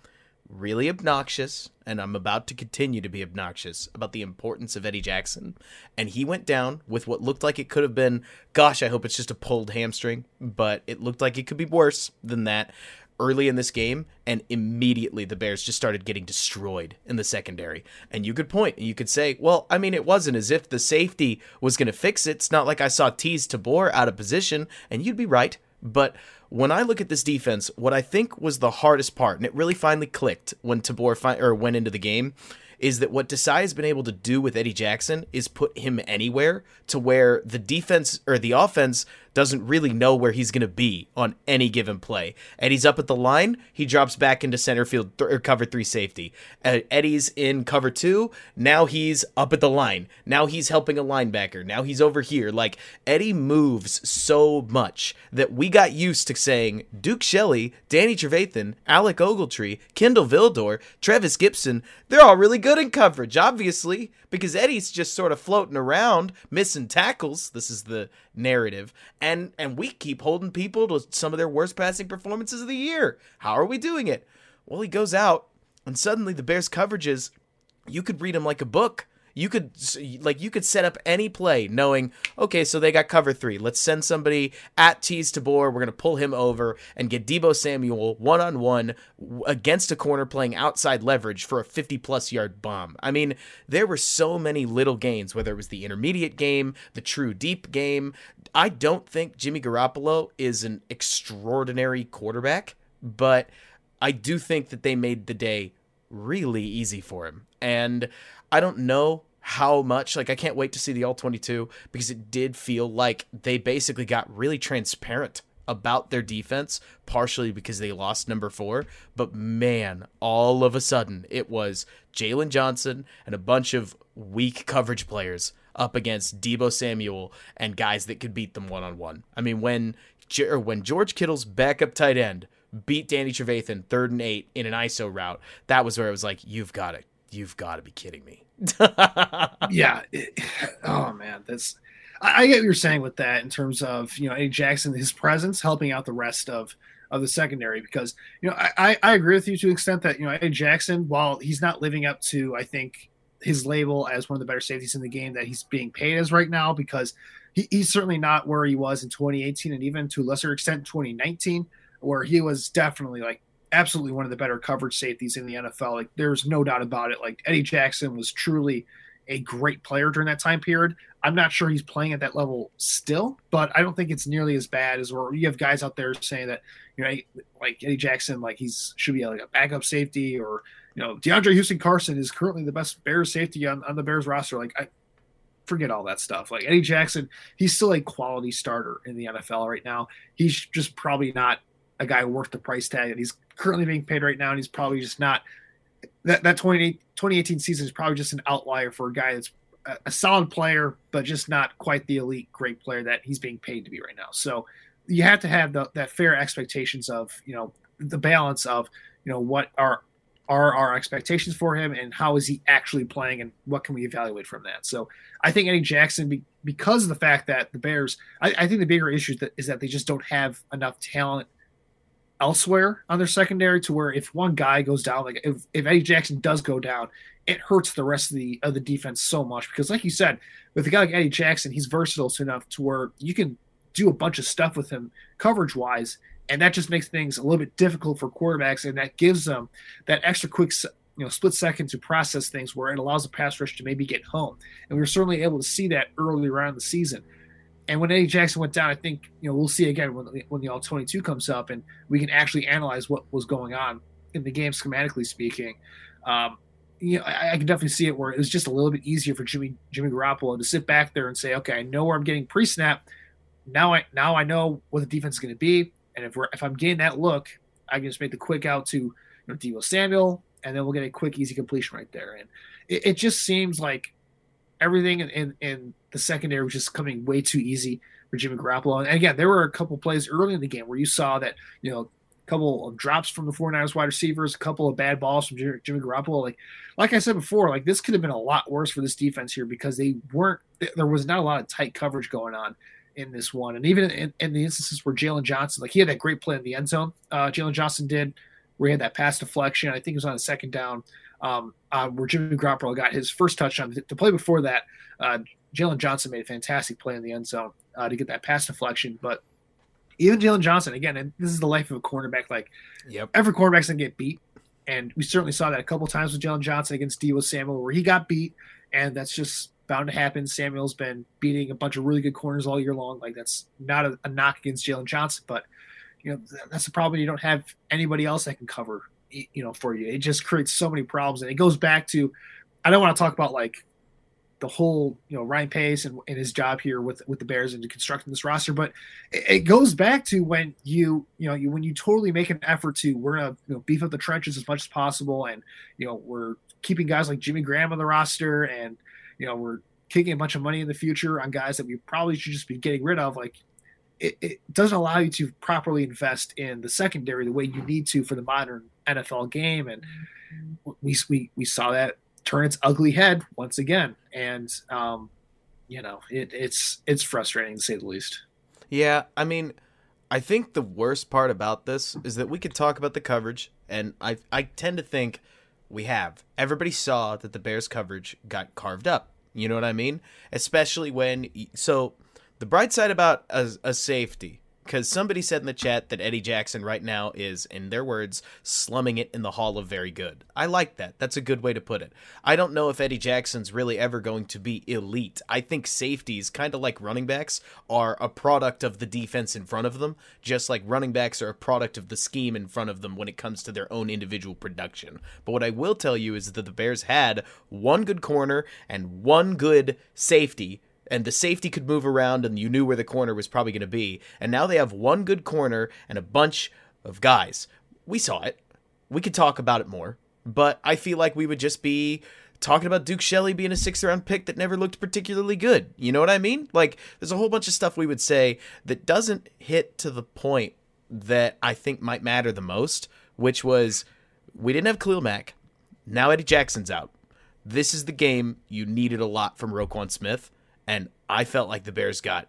[SPEAKER 1] really obnoxious, and I'm about to continue to be obnoxious about the importance of Eddie Jackson. And he went down with what looked like it could have been, gosh, I hope it's just a pulled hamstring, but it looked like it could be worse than that early in this game, and immediately the Bears just started getting destroyed in the secondary. And you could point and you could say, well, I mean, it wasn't as if the safety was going to fix it. It's not like I saw Teez Tabor out of position, and you'd be right. But when I look at this defense, what I think was the hardest part, and it really finally clicked when Tabor fi- or went into the game, is that what Desai has been able to do with Eddie Jackson is put him anywhere to where the defense or the offense doesn't really know where he's going to be on any given play. Eddie's up at the line, he drops back into center field th- or cover three safety. Uh, Eddie's in cover two, now he's up at the line. Now he's helping a linebacker. Now he's over here. Like Eddie moves so much that we got used to saying Duke Shelley, Danny Trevathan, Alec Ogletree, Kindle Vildor, Trevis Gipson. they're all really good in coverage, obviously, because Eddie's just sort of floating around, missing tackles. This is the narrative. And and we keep holding people to some of their worst passing performances of the year. How are we doing it? Well, he goes out and suddenly the Bears coverages you could read them like a book you could like you could set up any play knowing okay so they got cover three. Let's send somebody at Teez Tabor we're gonna pull him over and get Deebo Samuel one on one against a corner playing outside leverage for a 50 plus yard bomb. I mean there were so many little gains whether it was the intermediate game the true deep game. I don't think Jimmy Garoppolo is an extraordinary quarterback but I do think that they made the day really easy for him. And I don't know how much like I can't wait to see the all 22 because it did feel like they basically got really transparent about their defense partially because they lost number 4 but man all of a sudden it was Jaylon Johnson and a bunch of weak coverage players up against Deebo Samuel and guys that could beat them one on one. I mean when when George Kittle's backup tight end beat Danny Trevathan third and 8 in an ISO route that was where it was like you've got it you've got to be kidding me.
[SPEAKER 2] yeah. It, oh man, that's. I, I, get what you're saying with that in terms of you know Eddie Jackson, his presence helping out the rest of of the secondary because you know I, I agree with you to the extent that you know Eddie Jackson, while he's not living up to I think his label as one of the better safeties in the game that he's being paid as right now because he, he's certainly not where he was in 2018 and even to a lesser extent 2019 where he was definitely like absolutely one of the better coverage safeties in the NFL. Like there's no doubt about it. Like Eddie Jackson was truly a great player during that time period. I'm not sure he's playing at that level still, but I don't think it's nearly as bad as where you have guys out there saying that you know like Eddie Jackson like he's should be like a backup safety or you know DeAndre Houston Carson is currently the best Bears safety on, on the Bears roster. Like I forget all that stuff. Like Eddie Jackson, he's still a quality starter in the NFL right now. He's just probably not a guy worth the price tag that he's currently being paid right now, and he's probably just not that that 2018 season is probably just an outlier for a guy that's a, a solid player, but just not quite the elite great player that he's being paid to be right now. So you have to have the, that fair expectations of you know the balance of you know what are are our expectations for him and how is he actually playing and what can we evaluate from that so i think eddie jackson be, because of the fact that the bears I, I, think the bigger issue is that they just don't have enough talent elsewhere on their secondary to where if one guy goes down, like if, if Eddie Jackson does go down, it hurts the rest of the of the defense so much because like you said, with a guy like Eddie Jackson, he's versatile enough to where you can do a bunch of stuff with him coverage wise, and that just makes things a little bit difficult for quarterbacks, and that gives them that extra quick you know split second to process things where it allows the pass rush to maybe get home, and we were certainly able to see that early around the season. And when Eddie Jackson went down, I think you know we'll see again when the, when the all 22 comes up, and we can actually analyze what was going on in the game schematically speaking. Um, you know, I, I, can definitely see it where it was just a little bit easier for Jimmy Jimmy Garoppolo to sit back there and say, okay, I know where I'm getting pre-snap. Now I now I know what the defense is going to be, and if we're if I'm getting that look, I can just make the quick out to you know Deebo Samuel, and then we'll get a quick easy completion right there. And it, it just seems like everything in, in, in, the secondary was just coming way too easy for Jimmy Garoppolo. And again, there were a couple plays early in the game where you saw that, you know, a couple of drops from the 49ers wide receivers, a couple of bad balls from Jimmy, Jimmy Garoppolo. Like, like I said before, like this could have been a lot worse for this defense here because they weren't, there was not a lot of tight coverage going on in this one. And even in, in the instances where Jaylon Johnson, like he had that great play in the end zone, uh, Jaylon Johnson did, where he had that pass deflection. I think it was on a second down um, uh, where Jimmy Garoppolo got his first touchdown. The play before that, uh, Jaylon Johnson made a fantastic play in the end zone uh, to get that pass deflection. But even Jaylon Johnson, again, and this is the life of a cornerback. Like,
[SPEAKER 1] yep.
[SPEAKER 2] every cornerback's gonna get beat, and we certainly saw that a couple times with Jaylon Johnson against Deebo Samuel, where he got beat, and that's just bound to happen. Samuel's been beating a bunch of really good corners all year long. Like, that's not a, a knock against Jaylon Johnson, but you know that's the problem. You don't have anybody else that can cover you know for you. It just creates so many problems, and it goes back to I don't want to talk about like the whole you know Ryan Pace and, and, his job here with with the Bears and constructing this roster, but it, it, goes back to when you you know you when you totally make an effort to we're gonna you know, beef up the trenches as much as possible, and you know we're keeping guys like Jimmy Graham on the roster, and you know we're kicking a bunch of money in the future on guys that we probably should just be getting rid of. Like it, it doesn't allow you to properly invest in the secondary the way you need to for the modern NFL game, and we we we saw that turn its ugly head once again. And um, you know, it, it's it's frustrating to say the least.
[SPEAKER 1] Yeah, I mean, I think the worst part about this is that we could talk about the coverage, and I I tend to think we have. Everybody saw that the Bears coverage got carved up. You know what I mean? Especially when so the bright side about a, a safety because somebody said in the chat that Eddie Jackson right now is, in their words, slumming it in the Hall of Very Good. I like that. That's a good way to put it. I don't know if Eddie Jackson's really ever going to be elite. I think safeties, kind of like running backs, are a product of the defense in front of them, just like running backs are a product of the scheme in front of them when it comes to their own individual production. But what I will tell you is that the Bears had one good corner and one good safety and the safety could move around and you knew where the corner was probably going to be. And now they have one good corner and a bunch of guys. We saw it. We could talk about it more, but I feel like we would just be talking about Duke Shelley being a sixth round pick that never looked particularly good. You know what I mean? Like, there's a whole bunch of stuff we would say that doesn't hit to the point that I think might matter the most, which was we didn't have Khalil Mack. Now Eddie Jackson's out. This is the game you needed a lot from Roquan Smith and I felt like the Bears got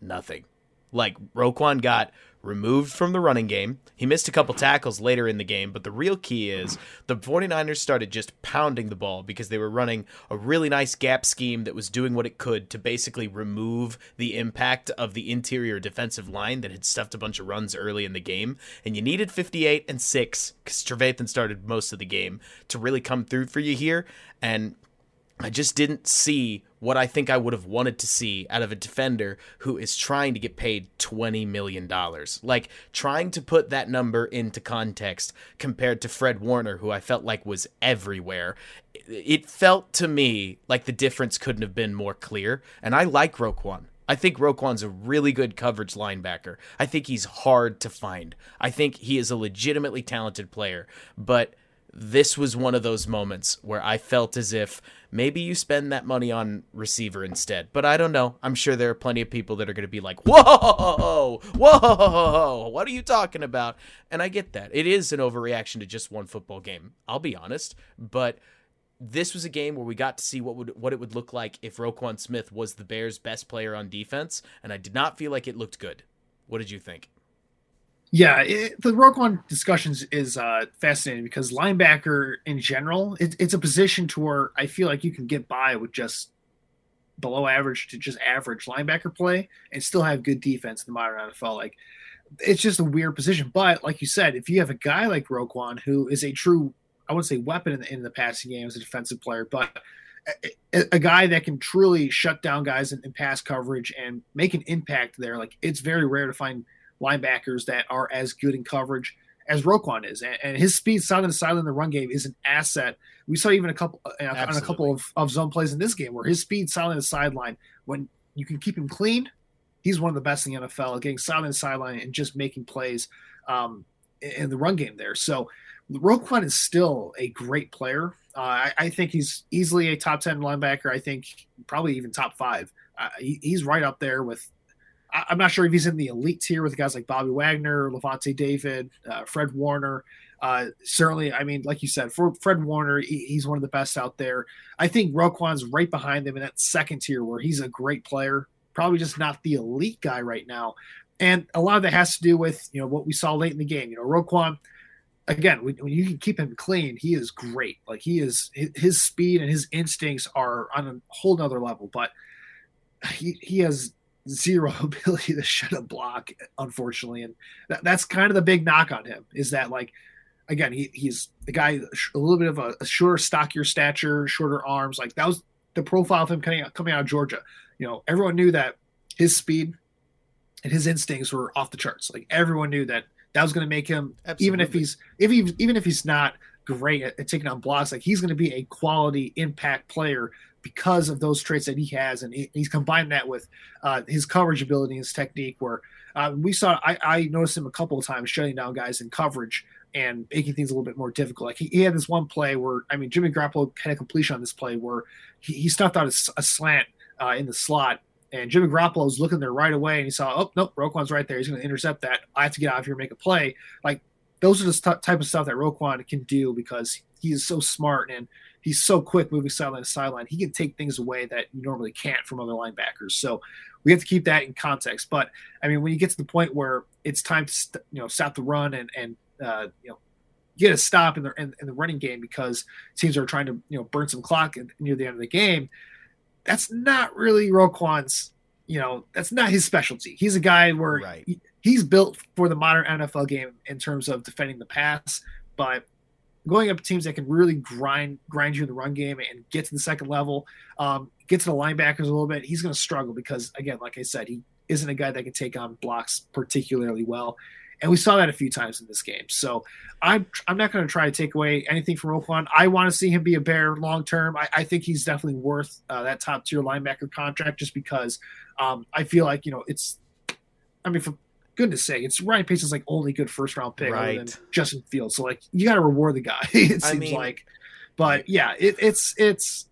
[SPEAKER 1] nothing. Like Roquan got removed from the running game. He missed a couple tackles later in the game, but the real key is the 49ers started just pounding the ball because they were running a really nice gap scheme that was doing what it could to basically remove the impact of the interior defensive line that had stuffed a bunch of runs early in the game. And you needed 58 and 6 because Trevathan started most of the game to really come through for you here. And I just didn't see what I think I would have wanted to see out of a defender who is trying to get paid $20 million. Like, trying to put that number into context compared to Fred Warner, who I felt like was everywhere. It felt to me like the difference couldn't have been more clear. And I like Roquan. I think Roquan's a really good coverage linebacker. I think he's hard to find. I think he is a legitimately talented player. But this was one of those moments where I felt as if maybe you spend that money on receiver instead. But I don't know. I'm sure there are plenty of people that are going to be like, whoa, whoa, what are you talking about? And I get that. It is an overreaction to just one football game. I'll be honest. But this was a game where we got to see what would what it would look like if Roquan Smith was the Bears' best player on defense, and I did not feel like it looked good. What did you think?
[SPEAKER 2] Yeah, it, the Roquan discussions is uh, fascinating because linebacker in general, it, it's a position to where I feel like you can get by with just below average to just average linebacker play and still have good defense in the modern NFL. Like it's just a weird position. But like you said, if you have a guy like Roquan who is a true, I wouldn't say weapon in the, in the passing game as a defensive player, but a, guy that can truly shut down guys in, in pass coverage and make an impact there. Like it's very rare to find linebackers that are as good in coverage as Roquan is, and, and his speed side the side in the run game is an asset. We saw even a couple uh, on a couple of, of zone plays in this game where his speed side on the sideline when you can keep him clean, he's one of the best in the NFL, getting side on the sideline and just making plays um, in the run game there. So Roquan is still a great player. Uh, I, I, think he's easily a top ten linebacker. I think probably even top five. Uh, he, he's right up there with I'm not sure if he's in the elite tier with guys like Bobby Wagner, Lavonte David, uh, Fred Warner. Uh, certainly, I mean, like you said, for Fred Warner, he, he's one of the best out there. I think Roquan's right behind him in that second tier where he's a great player, probably just not the elite guy right now. And a lot of that has to do with you know what we saw late in the game. You know, Roquan, again, when, when you can keep him clean, he is great. Like he is, his, his speed and his instincts are on a whole nother level. But he he has zero ability to shut a block, unfortunately. And that, that's kind of the big knock on him is that, like, again, he, he's a guy, a little bit of a, a shorter, stockier stature, shorter arms. Like, that was the profile of him coming out, coming out of Georgia. You know, everyone knew that his speed and his instincts were off the charts. Like, everyone knew that that was going to make him, Absolutely. even if he's, if he, even if he's not great at, at taking on blocks, like, he's going to be a quality impact player because of those traits that he has, and he, he's combined that with uh, his coverage ability, his technique. Where uh, we saw, I, I, noticed him a couple of times shutting down guys in coverage and making things a little bit more difficult. Like he, he had this one play where, I mean, Jimmy Garoppolo had a completion on this play where he, he stuffed out a, a slant uh, in the slot and Jimmy Garoppolo was looking there right away, and he saw, oh nope, Roquan's right there. He's going to intercept that. I have to get out of here and make a play. Like those are the st- type of stuff that Roquan can do because he is so smart and he's so quick moving sideline to sideline. He can take things away that you normally can't from other linebackers. So we have to keep that in context. But I mean, when you get to the point where it's time to st- you know stop the run and and uh, you know get a stop in the in, in, the running game because teams are trying to you know burn some clock near the end of the game that's not really Roquan's, you know, that's not his specialty. He's a guy where right. he, he's built for the modern NFL game in terms of defending the pass, but going up teams that can really grind grind you in the run game and get to the second level, um, get to the linebackers a little bit, he's going to struggle because again, like I said, he isn't a guy that can take on blocks particularly well and we saw that a few times in this game. So I'm I'm not going to try to take away anything from Roquan. I want to see him be a bear long term. I, I, think he's definitely worth uh, that top tier linebacker contract just because um, I feel like you know it's. I mean, for goodness sake, it's Ryan Pace's like only good first round pick right. other than Justin Fields. So like you got to reward the guy. it seems I mean, like, but yeah, it, it's it's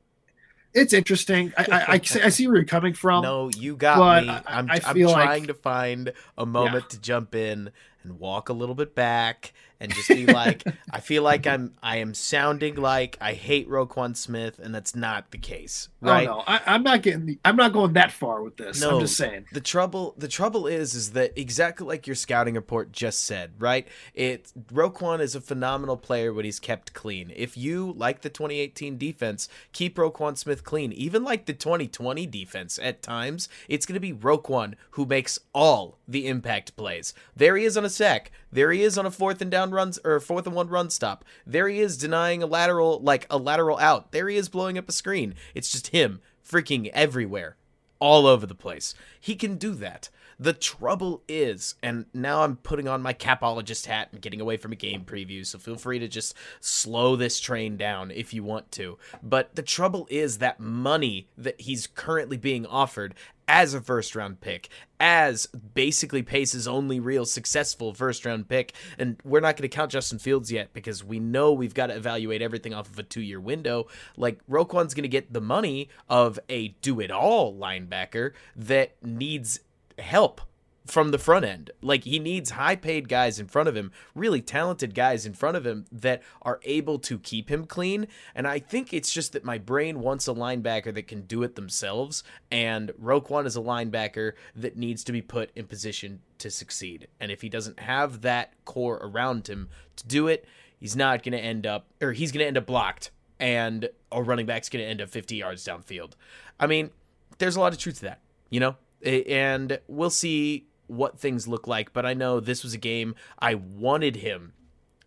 [SPEAKER 2] it's interesting. I, I, I, I, see where you're coming from.
[SPEAKER 1] No, you got me. I'm, I, am trying like, to find a moment yeah. to jump in and walk a little bit back and just be like, I feel like I'm I am sounding like I hate Roquan Smith, and that's not the case, oh, right?
[SPEAKER 2] Oh, no, I, am not getting the, I'm not going that far with this. No, I'm just saying.
[SPEAKER 1] The trouble the trouble is is that exactly like your scouting report just said, right? It Roquan is a phenomenal player when he's kept clean. If you like the 2018 defense, keep Roquan Smith clean. Even like the 2020 defense at times, it's going to be Roquan who makes all the impact plays. There he is on a sack. There he is on a fourth and down runs or fourth and one run stop. There he is denying a lateral like a lateral out. There he is blowing up a screen. It's just him freaking everywhere. All over the place. He can do that. The trouble is, and now I'm putting on my capologist hat and getting away from a game preview, so feel free to just slow this train down if you want to. But the trouble is that money that he's currently being offered as a first round pick, as basically Pace's only real successful first round pick. And we're not going to count Justin Fields yet because we know we've got to evaluate everything off of a two year window. Like Roquan's going to get the money of a do it all linebacker that needs help from the front end. Like he needs high paid guys in front of him, really talented guys in front of him that are able to keep him clean. And I think it's just that my brain wants a linebacker that can do it themselves. And Roquan is a linebacker that needs to be put in position to succeed. And if he doesn't have that core around him to do it, he's not going to end up, or he's going to end up blocked. And a running back's going to end up 50 yards downfield. I mean, there's a lot of truth to that, you know? And we'll see what things look like, but I know this was a game I wanted him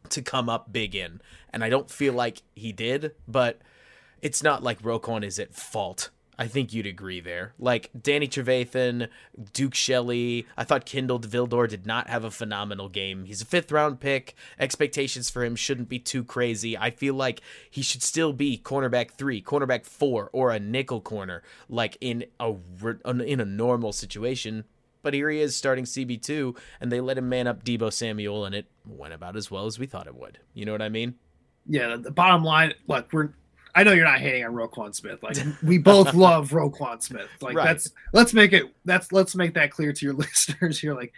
[SPEAKER 1] to come up big in, and I don't feel like he did, but it's not like Roquan is at fault. I think you'd agree there. Like Danny Trevathan, Duke Shelley, I thought Kindle Vildor did not have a phenomenal game. He's a fifth round pick. Expectations for him shouldn't be too crazy. I feel like he should still be cornerback three, cornerback four, or a nickel corner, like in a in a normal situation. But here he is starting CB2, and they let him man up Deebo Samuel, and it went about as well as we thought it would. You know what I mean?
[SPEAKER 2] Yeah, the bottom line, look, we're I know you're not hating on Roquan Smith. Like we both love Roquan Smith. Like right. that's let's make it that's let's make that clear to your listeners. You're like,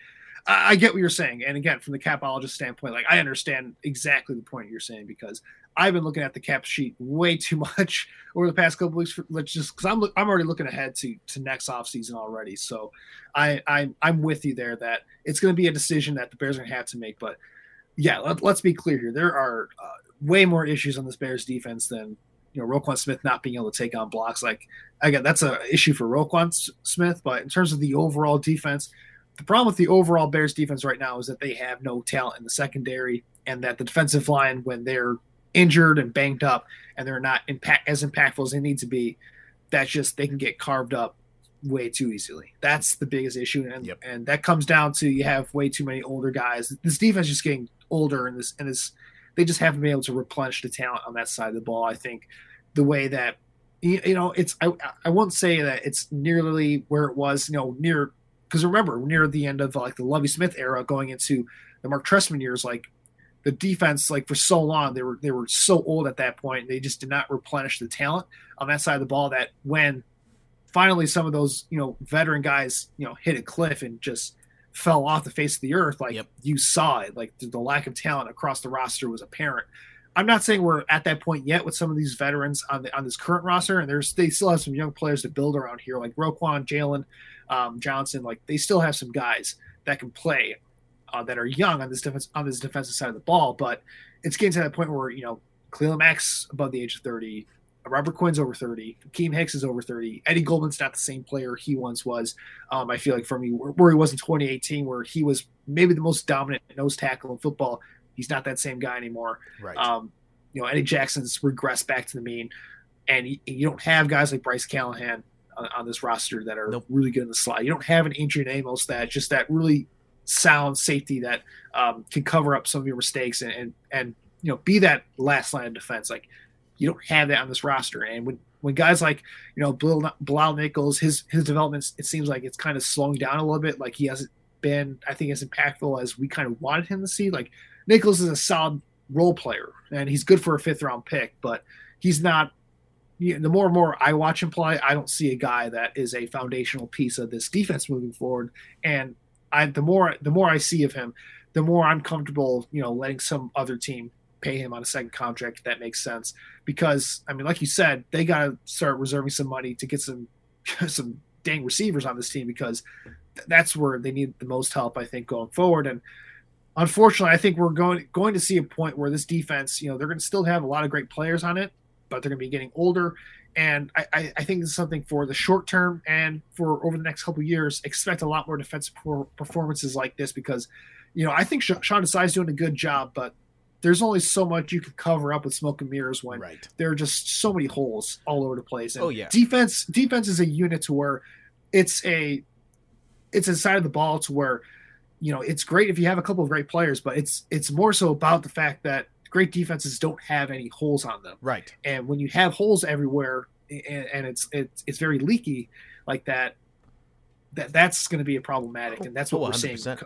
[SPEAKER 2] I, I, get what you're saying, and again, from the capologist standpoint, like I understand exactly the point you're saying because I've been looking at the cap sheet way too much over the past couple weeks. For, let's just because I'm I'm already looking ahead to to next off season already. So I, I I'm with you there that it's going to be a decision that the Bears are going to have to make. But yeah, let, us be clear here. There are uh, way more issues on this Bears defense than you know Roquan Smith not being able to take on blocks. Like again, that's an issue for Roquan Smith. But in terms of the overall defense, the problem with the overall Bears defense right now is that they have no talent in the secondary, and that the defensive line, when they're injured and banged up and they're not impact as impactful as they need to be, that's just they can get carved up way too easily. That's the biggest issue, and yep. and that comes down to you have way too many older guys. This defense is just getting older, and this and this they just haven't been able to replenish the talent on that side of the ball. I think the way that you, know, it's I I won't say that it's nearly where it was, you know, near because remember near the end of like the Lovie Smith era, going into the Mark Trestman years, like the defense, like for so long, they were they were so old at that point, they just did not replenish the talent on that side of the ball. That when finally some of those you know veteran guys you know hit a cliff and just fell off the face of the earth, like yep. you saw it, like the, the lack of talent across the roster was apparent. I'm not saying we're at that point yet with some of these veterans on the on this current roster, and there's they still have some young players to build around here, like Roquan, Jaylon, um, Johnson. Like they still have some guys that can play uh, that are young on this defense on this defensive side of the ball. But it's getting to that point where you know Khalil Mack's above the age of 30, Robert Quinn's over 30, Keem Hicks is over 30, Eddie Goldman's not the same player he once was. Um, I feel like for me, where he was in 2018, where he was maybe the most dominant nose tackle in football He's not that same guy anymore.
[SPEAKER 1] Right.
[SPEAKER 2] Um, you know, Eddie Jackson's regressed back to the mean, and you, you don't have guys like Bryce Callahan on, on this roster that are nope. really good in the slot. You don't have an Adrian Amos that just that really sound safety that um, can cover up some of your mistakes and, and and you know be that last line of defense. Like you don't have that on this roster. And when when guys like you know Bilal Nichols, his his development, it seems like it's kind of slowing down a little bit. Like he hasn't been, I think, as impactful as we kind of wanted him to see. Like Nichols is a solid role player and he's good for a fifth round pick, but he's not. You know, the more and more I watch him play, I don't see a guy that is a foundational piece of this defense moving forward. And I, the more the more I see of him, the more I'm comfortable, you know, letting some other team pay him on a second contract. if that makes sense, because I mean, like you said, they got to start reserving some money to get some some dang receivers on this team because that's where they need the most help, I think, going forward. And unfortunately, I think we're going going to see a point where this defense, you know, they're going to still have a lot of great players on it, but they're going to be getting older. And I, I, I think this is something for the short term and for over the next couple years. Expect a lot more defensive performances like this because, you know, I think Sean Desai is doing a good job, but there's only so much you can cover up with smoke and mirrors when right. there are just so many holes all over the place. And
[SPEAKER 1] oh yeah,
[SPEAKER 2] defense defense is a unit to where it's a it's a side of the ball to where you know it's great if you have a couple of great players, but it's it's more so about the fact that great defenses don't have any holes on them.
[SPEAKER 1] Right.
[SPEAKER 2] And when you have holes everywhere and, and it's it's it's very leaky like that, that that's going to be a problematic, and that's what oh, we're 100%. seeing.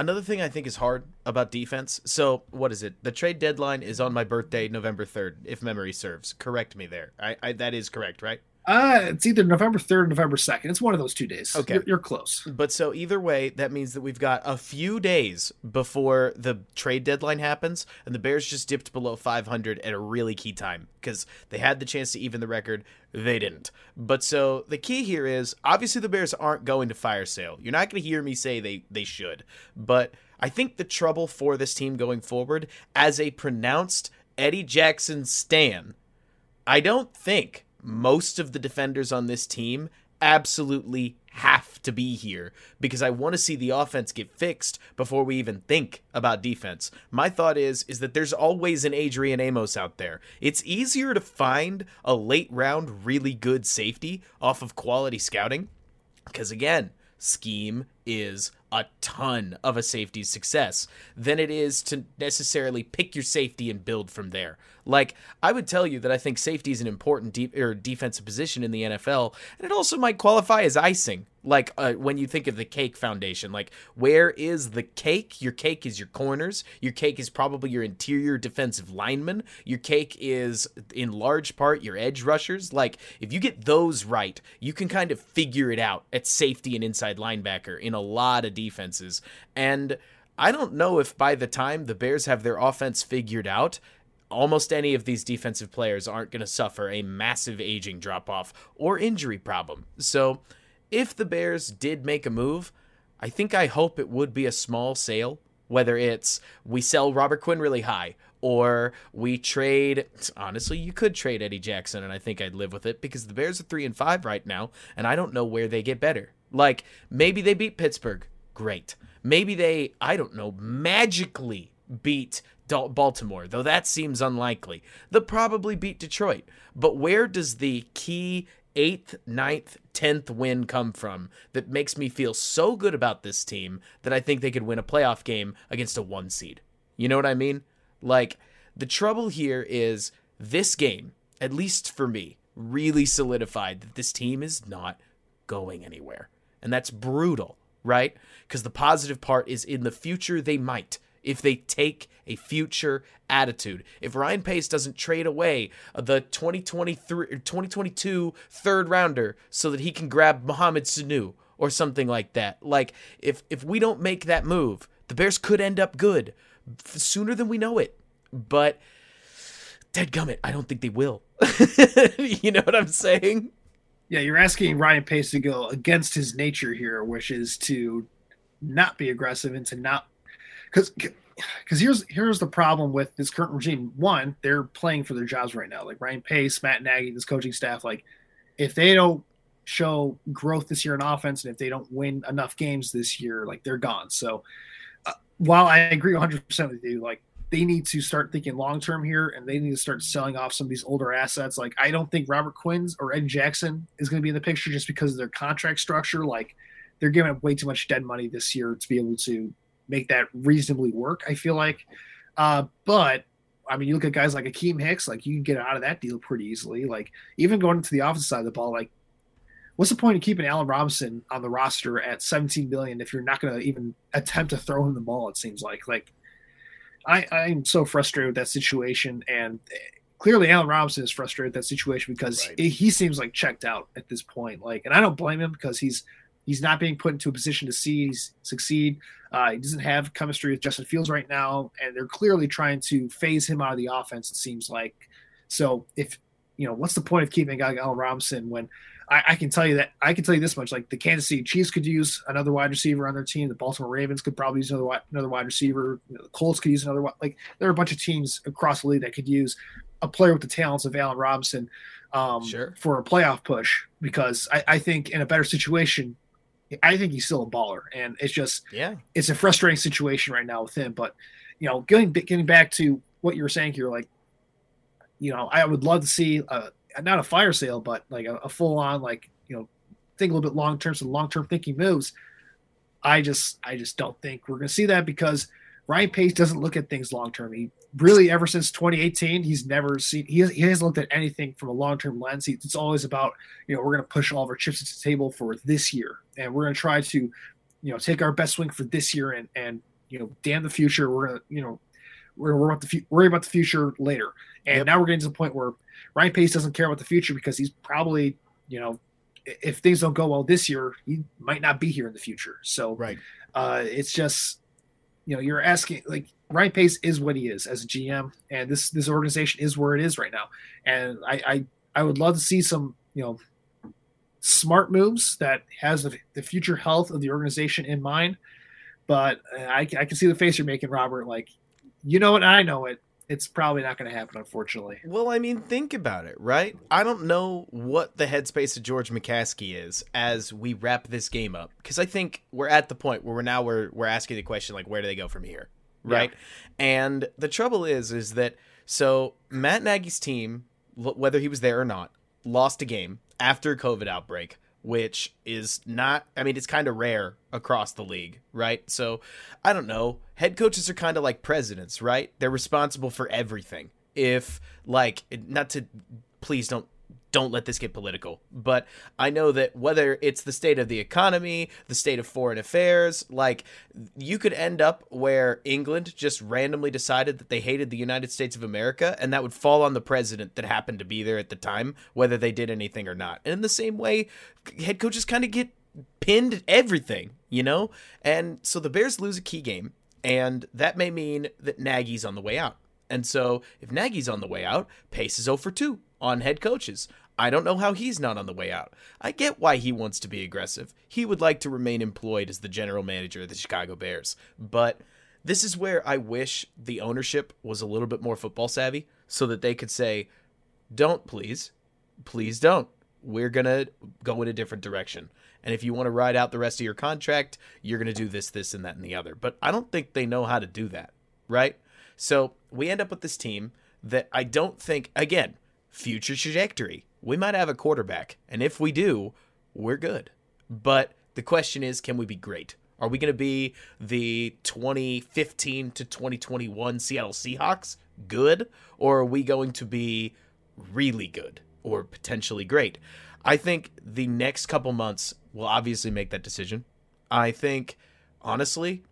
[SPEAKER 1] Another thing I think is hard about defense. So, what is it? The trade deadline is on my birthday, November 3rd, if memory serves. Correct me there. I, I that is correct, right?
[SPEAKER 2] Uh, it's either November 3rd or November 2nd. It's one of those two days.
[SPEAKER 1] Okay.
[SPEAKER 2] You're, you're, close.
[SPEAKER 1] But so either way, that means that we've got a few days before the trade deadline happens, and the Bears just dipped below 500 at a really key time because they had the chance to even the record. They didn't. But so the key here is obviously the Bears aren't going to fire sale. You're not going to hear me say they, they should. But I think the trouble for this team going forward, as a pronounced Eddie Jackson stan, I don't think most of the defenders on this team absolutely have to be here because I want to see the offense get fixed before we even think about defense. My thought is is that there's always an Adrian Amos out there. It's easier to find a late round really good safety off of quality scouting because again, scheme is a ton of a safety's success than it is to necessarily pick your safety and build from there. Like I would tell you that I think safety is an important deep or defensive position in the NFL, and it also might qualify as icing. Like uh, when you think of the cake foundation, like where is the cake? Your cake is your corners. Your cake is probably your interior defensive lineman. Your cake is in large part your edge rushers. Like if you get those right, you can kind of figure it out at safety and inside linebacker in a lot of defenses. And I don't know if by the time the Bears have their offense figured out, almost any of these defensive players aren't going to suffer a massive aging drop off or injury problem. So, if the Bears did make a move, I think I hope it would be a small sale, whether it's we sell Robert Quinn really high or we trade honestly you could trade Eddie Jackson and I think I'd live with it because the Bears are 3 and 5 right now and I don't know where they get better. Like maybe they beat Pittsburgh. Great. Maybe they I don't know magically beat Baltimore, though that seems unlikely. They'll probably beat Detroit. But where does the key eighth, ninth, tenth win come from that makes me feel so good about this team that I think they could win a playoff game against a one seed? You know what I mean? Like, the trouble here is this game, at least for me, really solidified that this team is not going anywhere. And that's brutal, right? Because the positive part is in the future, they might. If they take a future attitude, if Ryan Pace doesn't trade away the 2023 2022 third rounder so that he can grab Mohamed Sanu or something like that, like if if we don't make that move, the Bears could end up good sooner than we know it. But dead gummit, I don't think they will. you know what I'm saying?
[SPEAKER 2] Yeah, you're asking Ryan Pace to go against his nature here, which is to not be aggressive and to not because because here's here's the problem with this current regime. One, they're playing for their jobs right now. Like Ryan Pace, Matt Nagy, this coaching staff. Like if they don't show growth this year in offense, and if they don't win enough games this year, like they're gone. So uh, while I agree 100 percent with you, like they need to start thinking long term here, and they need to start selling off some of these older assets. Like I don't think Robert Quinn's or Ed Jackson is going to be in the picture just because of their contract structure. Like they're giving up way too much dead money this year to be able to make that reasonably work. I feel like, uh, but I mean, you look at guys like Akiem Hicks, like you can get out of that deal pretty easily. Like even going to the offensive side of the ball, like what's the point of keeping Allen Robinson on the roster at 17 billion if you're not going to even attempt to throw him the ball? It seems like like I I'm so frustrated with that situation, and clearly Allen Robinson is frustrated with that situation because right. he seems like checked out at this point. Like, and I don't blame him because he's he's not being put into a position to see succeed. Uh, he doesn't have chemistry with Justin Fields right now, and they're clearly trying to phase him out of the offense. It seems like. So if you know, what's the point of keeping Allen Robinson when I, I, can tell you that I can tell you this much: like the Kansas City Chiefs could use another wide receiver on their team. The Baltimore Ravens could probably use another another wide receiver. You know, the Colts could use another. one. Like there are a bunch of teams across the league that could use a player with the talents of Allen Robinson um, sure. for a playoff push. Because I, I think in a better situation, I think he's still a baller, and it's just
[SPEAKER 1] yeah,
[SPEAKER 2] it's a frustrating situation right now with him. But you know, getting getting back to what you were saying here, like you know, I would love to see a, not a fire sale, but like a, a full on like you know, think a little bit long term, some long term thinking moves. I just I just don't think we're going to see that because Ryan Pace doesn't look at things long term. He really ever since 2018, he's never seen he, has, he hasn't looked at anything from a long term lens. He, it's always about you know we're going to push all of our chips to the table for this year, and we're going to try to you know take our best swing for this year and and you know damn the future. We're going to you know we're worry about the worry about the future later. And yep. now we're getting to the point where Ryan Pace doesn't care about the future because he's probably you know if things don't go well this year, he might not be here in the future. So
[SPEAKER 1] right,
[SPEAKER 2] uh, it's just you know you're asking like Ryan Pace is what he is as a GM, and this this organization is where it is right now. And I I, I would love to see some you know smart moves that has the, the future health of the organization in mind. But I, I can see the face you're making, Robert. Like you know it, I know it it's probably not going to happen, unfortunately.
[SPEAKER 1] Well, I mean, think about it, right? I don't know what the headspace of George McCaskey is as we wrap this game up, because I think we're at the point where we're now we're we're asking the question like, where do they go from here, right? Yeah. And the trouble is, is that so Matt Nagy's team, whether he was there or not, lost a game after a COVID outbreak which is not I mean it's kind of rare across the league, right? So, I don't know. Head coaches are kind of like presidents, right? They're responsible for everything. If like not to please don't don't let this get political. But I know that whether it's the state of the economy, the state of foreign affairs, like you could end up where England just randomly decided that they hated the United States of America, and that would fall on the president that happened to be there at the time, whether they did anything or not. And in the same way, head coaches kind of get pinned at everything, you know? And so the Bears lose a key game, and that may mean that Nagy's on the way out. And so if Nagy's on the way out, Pace is 0 for 2 on head coaches. I don't know how he's not on the way out. I get why he wants to be aggressive. He would like to remain employed as the general manager of the Chicago Bears. But this is where I wish the ownership was a little bit more football savvy so that they could say, don't please, please don't. We're going to go in a different direction. And if you want to ride out the rest of your contract, you're going to do this, this, and that, and the other. But I don't think they know how to do that, right? So we end up with this team that I don't think, again, future trajectory we might have a quarterback. And if we do, we're good. But the question is, can we be great? Are we going to be the 2015 to 2021 Seattle Seahawks good? Or are we going to be really good? or potentially great. I think the next couple months will obviously make that decision. I think, honestly,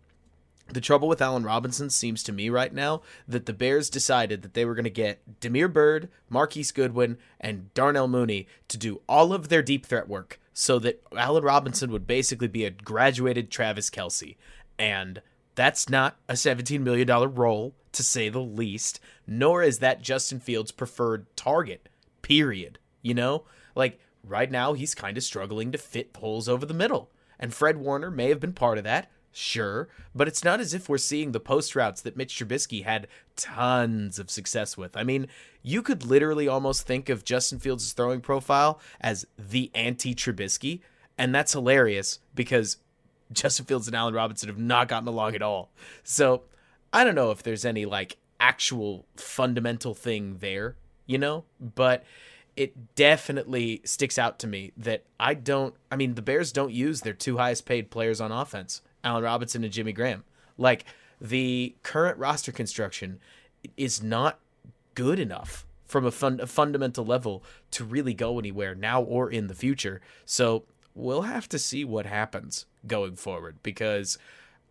[SPEAKER 1] the trouble with Allen Robinson seems to me right now that the Bears decided that they were going to get Damiere Byrd, Marquise Goodwin, and Darnell Mooney to do all of their deep threat work so that Allen Robinson would basically be a graduated Travis Kelce. And that's not a $17 million role, to say the least, nor is that Justin Fields' preferred target, period. You know? Like, right now, he's kind of struggling to fit holes over the middle. And Fred Warner may have been part of that Sure, but it's not as if we're seeing the post routes that Mitch Trubisky had tons of success with. I mean, you could literally almost think of Justin Fields' throwing profile as the anti Trubisky, and that's hilarious because Justin Fields and Allen Robinson have not gotten along at all. So I don't know if there's any like actual fundamental thing there, you know, but it definitely sticks out to me that I don't. I mean, the Bears don't use their two highest paid players on offense. Allen Robinson and Jimmy Graham. Like the current roster construction is not good enough from a, fun, a fundamental level to really go anywhere now or in the future. So we'll have to see what happens going forward because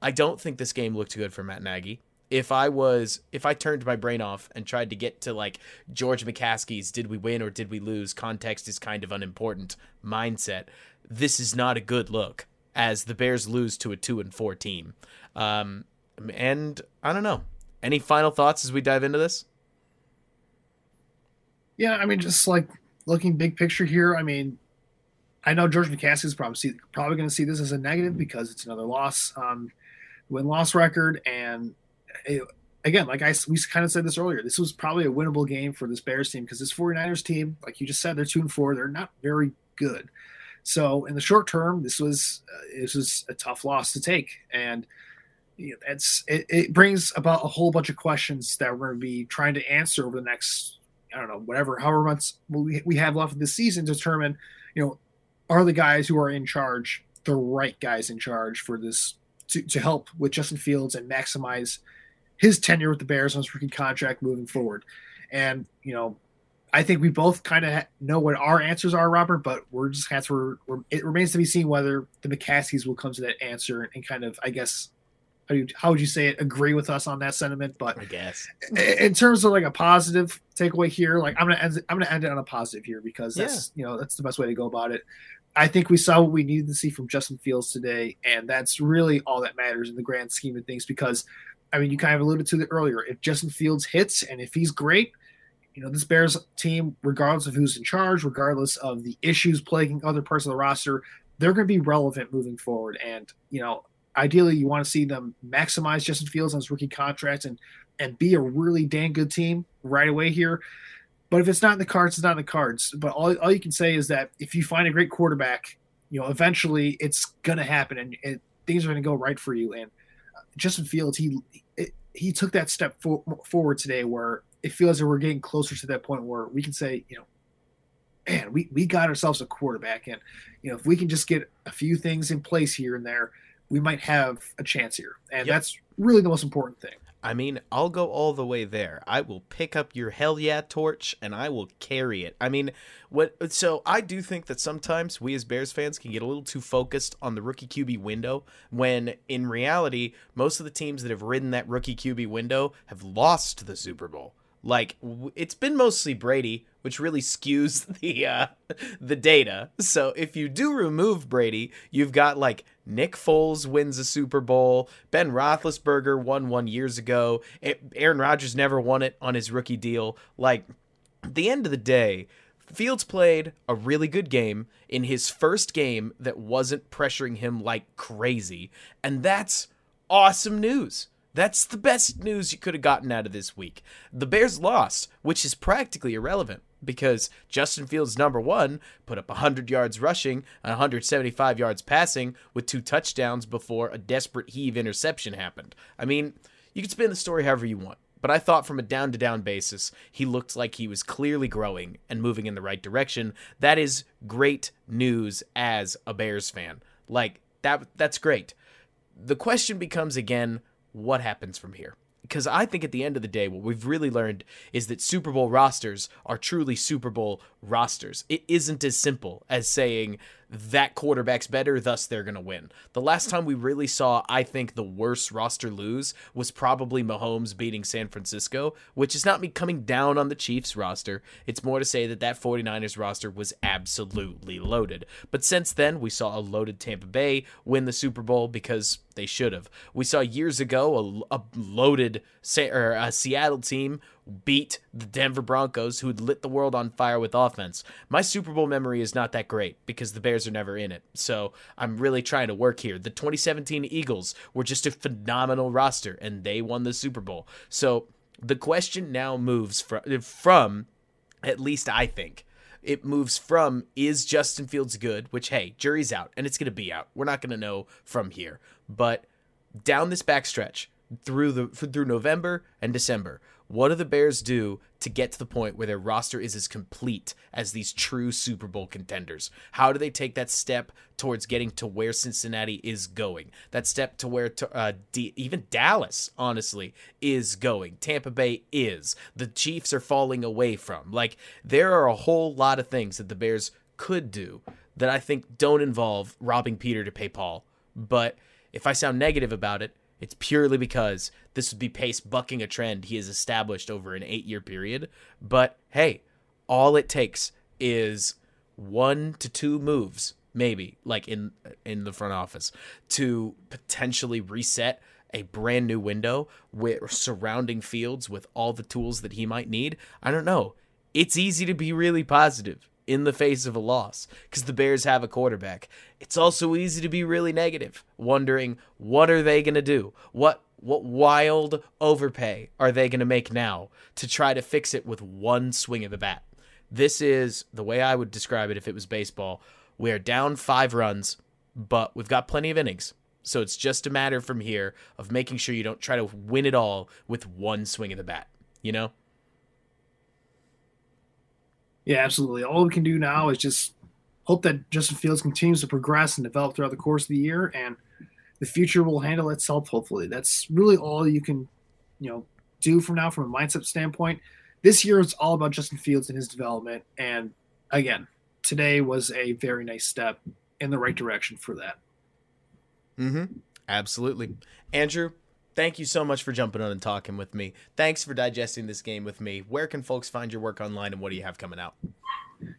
[SPEAKER 1] I don't think this game looked good for Matt Nagy. If I was, if I turned my brain off and tried to get to like George McCaskey's "Did we win or did we lose?" context is kind of unimportant mindset. This is not a good look as the Bears lose to a two and four team. Um, and I don't know. Any final thoughts as we dive into this?
[SPEAKER 2] Yeah, I mean, just like looking big picture here. I mean, I know George McCaskey is probably probably going to see this as a negative because it's another loss, um, win loss record, and it, again, like I we kind of said this earlier, this was probably a winnable game for this Bears team because this 49ers team, like you just said, they're two and four. They're not very good. So in the short term, this was uh, this was a tough loss to take, and you know, it's it, it brings about a whole bunch of questions that we're going to be trying to answer over the next I don't know whatever however months we, we have left of the season to determine you know are the guys who are in charge the right guys in charge for this to, to help with Justin Fields and maximize his tenure with the Bears on his rookie contract moving forward. And you know, I think we both kind of know what our answers are, Robert, but we're just kind of, we're, it remains to be seen whether the McCaskeys will come to that answer and kind of, I guess, how, you, how would you say it, agree with us on that sentiment. But
[SPEAKER 1] I guess
[SPEAKER 2] in terms of like a positive takeaway here, like I'm gonna end, I'm gonna end it on a positive here because that's yeah. you know that's the best way to go about it. I think we saw what we needed to see from Justin Fields today, and that's really all that matters in the grand scheme of things. Because I mean, you kind of alluded to it earlier. If Justin Fields hits and if he's great, you know, this Bears team, regardless of who's in charge, regardless of the issues plaguing other parts of the roster, they're going to be relevant moving forward. And, you know, ideally you want to see them maximize Justin Fields on his rookie contract and and be a really dang good team right away here. But if it's not in the cards, it's not in the cards. But all, all you can say is that if you find a great quarterback, you know, eventually it's going to happen and things are going to go right for you. And uh, Justin Fields, he he took that step for, forward today where it feels that we're getting closer to that point where we can say, you know, man, we, we got ourselves a quarterback. And, you know, if we can just get a few things in place here and there, we might have a chance here. And yep. that's really the most important thing.
[SPEAKER 1] I mean, I'll go all the way there. I will pick up your hell yeah torch and I will carry it. I mean, what so I do think that sometimes we as Bears fans can get a little too focused on the rookie QB window when in reality, most of the teams that have ridden that rookie QB window have lost the Super Bowl. Like it's been mostly Brady, which really skews the uh, the data. So if you do remove Brady, you've got like Nick Foles wins a Super Bowl, Ben Roethlisberger won one years ago, Aaron Rodgers never won it on his rookie deal. Like at the end of the day, Fields played a really good game in his first game that wasn't pressuring him like crazy, and that's awesome news. That's the best news you could have gotten out of this week. The Bears lost, which is practically irrelevant because Justin Fields, number one, put up 100 yards rushing and 175 yards passing with two touchdowns before a desperate heave interception happened. I mean, you can spin the story however you want, but I thought from a down to down basis, he looked like he was clearly growing and moving in the right direction. That is great news as a Bears fan. Like, that that's great. The question becomes again what happens from here. because I think at the end of the day, what we've really learned is that Super Bowl rosters are truly Super Bowl rosters. It isn't as simple as saying that quarterback's better, thus they're going to win. The last time we really saw, I think, the worst roster lose was probably Mahomes beating San Francisco, which is not me coming down on the Chiefs roster. It's more to say that that 49ers roster was absolutely loaded. But since then, we saw a loaded Tampa Bay win the Super Bowl because they should have. We saw years ago a, a loaded a Seattle team beat the Denver Broncos, who had lit the world on fire with offense. My Super Bowl memory is not that great because the Bears are never in it. So I'm really trying to work here. The 2017 Eagles were just a phenomenal roster, and they won the Super Bowl. So the question now moves from, from at least I think, it moves from is Justin Fields good, which hey, jury's out and it's going to be out. We're not going to know from here. But down this backstretch through the through November and December, what do the Bears do to get to the point where their roster is as complete as these true Super Bowl contenders? How do they take that step towards getting to where Cincinnati is going? That step to where to, uh, D- even Dallas, honestly, is going. Tampa Bay is. The Chiefs are falling away from. Like, there are a whole lot of things that the Bears could do that I think don't involve robbing Peter to pay Paul. But if I sound negative about it, it's purely because this would be Pace bucking a trend he has established over an eight year period. But hey, all it takes is one to two moves, maybe, like in in the front office, to potentially reset a brand new window with surrounding Fields with all the tools that he might need. I don't know. It's easy to be really positive in the face of a loss because the Bears have a quarterback. It's also easy to be really negative, wondering what are they going to do? What what wild overpay are they going to make now to try to fix it with one swing of the bat? This is the way I would describe it if it was baseball. We're down 5 runs, but we've got plenty of innings. So it's just a matter from here of making sure you don't try to win it all with one swing of the bat, you know?
[SPEAKER 2] Yeah, absolutely. All we can do now is just hope that Justin Fields continues to progress and develop throughout the course of the year, and the future will handle itself. Hopefully, that's really all you can, you know, do from now from a mindset standpoint. This year is all about Justin Fields and his development, and again, today was a very nice step in the right direction for that.
[SPEAKER 1] Mm-hmm. Absolutely, Andrew thank you so much for jumping on and talking with me. Thanks for digesting this game with me. Where can folks find your work online and what do you have coming out?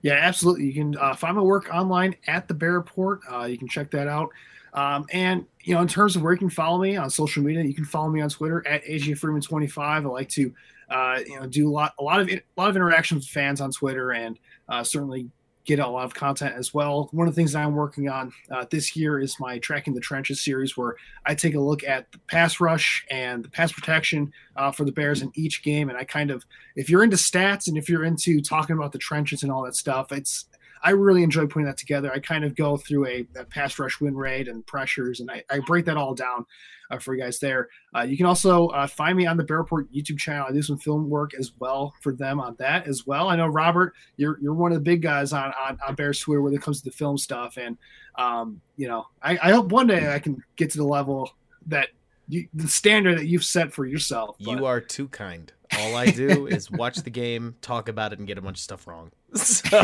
[SPEAKER 2] Yeah, absolutely. You can uh, find my work online at the Bear Report. Uh, you can check that out. Um, and you know, in terms of where you can follow me on social media, you can follow me on Twitter at AJ Freeman 25. I like to, uh, you know, do a lot, a lot of, a lot of interactions with fans on Twitter, and uh, certainly get a lot of content as well. One of the things I'm working on uh, this year is my Tracking the Trenches series, where I take a look at the pass rush and the pass protection uh, for the Bears in each game. And I kind of, if you're into stats and if you're into talking about the trenches and all that stuff, it's I really enjoy putting that together. I kind of go through a, a pass rush win rate and pressures, and I, I break that all down uh, for you guys there. Uh, you can also uh, find me on the Bear Report YouTube channel. I do some film work as well for them on that as well. I know Robert, you're you're one of the big guys on on, on Bears when it comes to the film stuff, and um, you know, I, I hope one day I can get to the level that you, the standard that you've set for yourself.
[SPEAKER 1] But. You are too kind. All I do is watch the game, talk about it, and get a bunch of stuff wrong. So,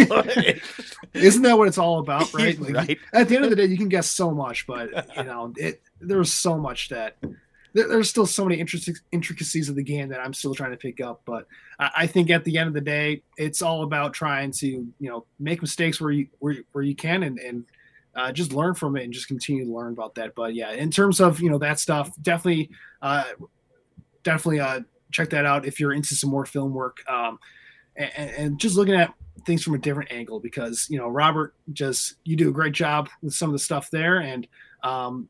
[SPEAKER 2] Isn't that what it's all about, right?
[SPEAKER 1] Like, right.
[SPEAKER 2] At the end of the day, you can guess so much, but you know, it there's so much that there, there's still so many intricacies of the game that I'm still trying to pick up. But I, I, think at the end of the day, it's all about trying to you know make mistakes where you where, where you can and and uh, just learn from it and just continue to learn about that. But yeah, in terms of you know that stuff, definitely, uh, definitely uh, check that out if you're into some more film work um, and, and, just looking at things from a different angle because you know Robert just you do a great job with some of the stuff there and um,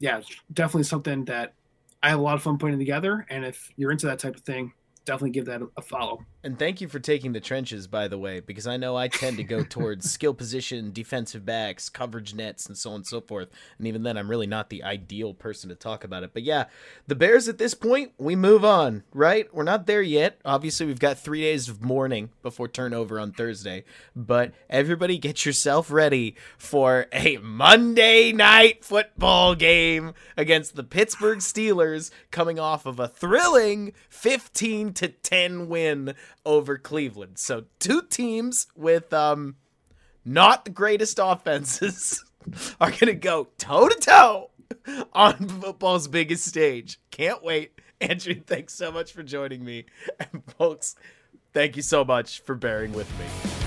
[SPEAKER 2] yeah, definitely something that I have a lot of fun putting together. And if you're into that type of thing, definitely give that a follow.
[SPEAKER 1] And thank you for taking the trenches, by the way, because I know I tend to go towards skill position, defensive backs, coverage nets, and so on and so forth. And even then, I'm really not the ideal person to talk about it. But yeah, the Bears at this point, we move on, right? We're not there yet. Obviously, we've got three days of mourning before turnover on Thursday. But everybody get yourself ready for a Monday night football game against the Pittsburgh Steelers coming off of a thrilling 15 to 10 win over Cleveland. So two teams with um not the greatest offenses are going to go toe to toe on football's biggest stage. Can't wait. Andrew, thanks so much for joining me. And folks, thank you so much for bearing with me.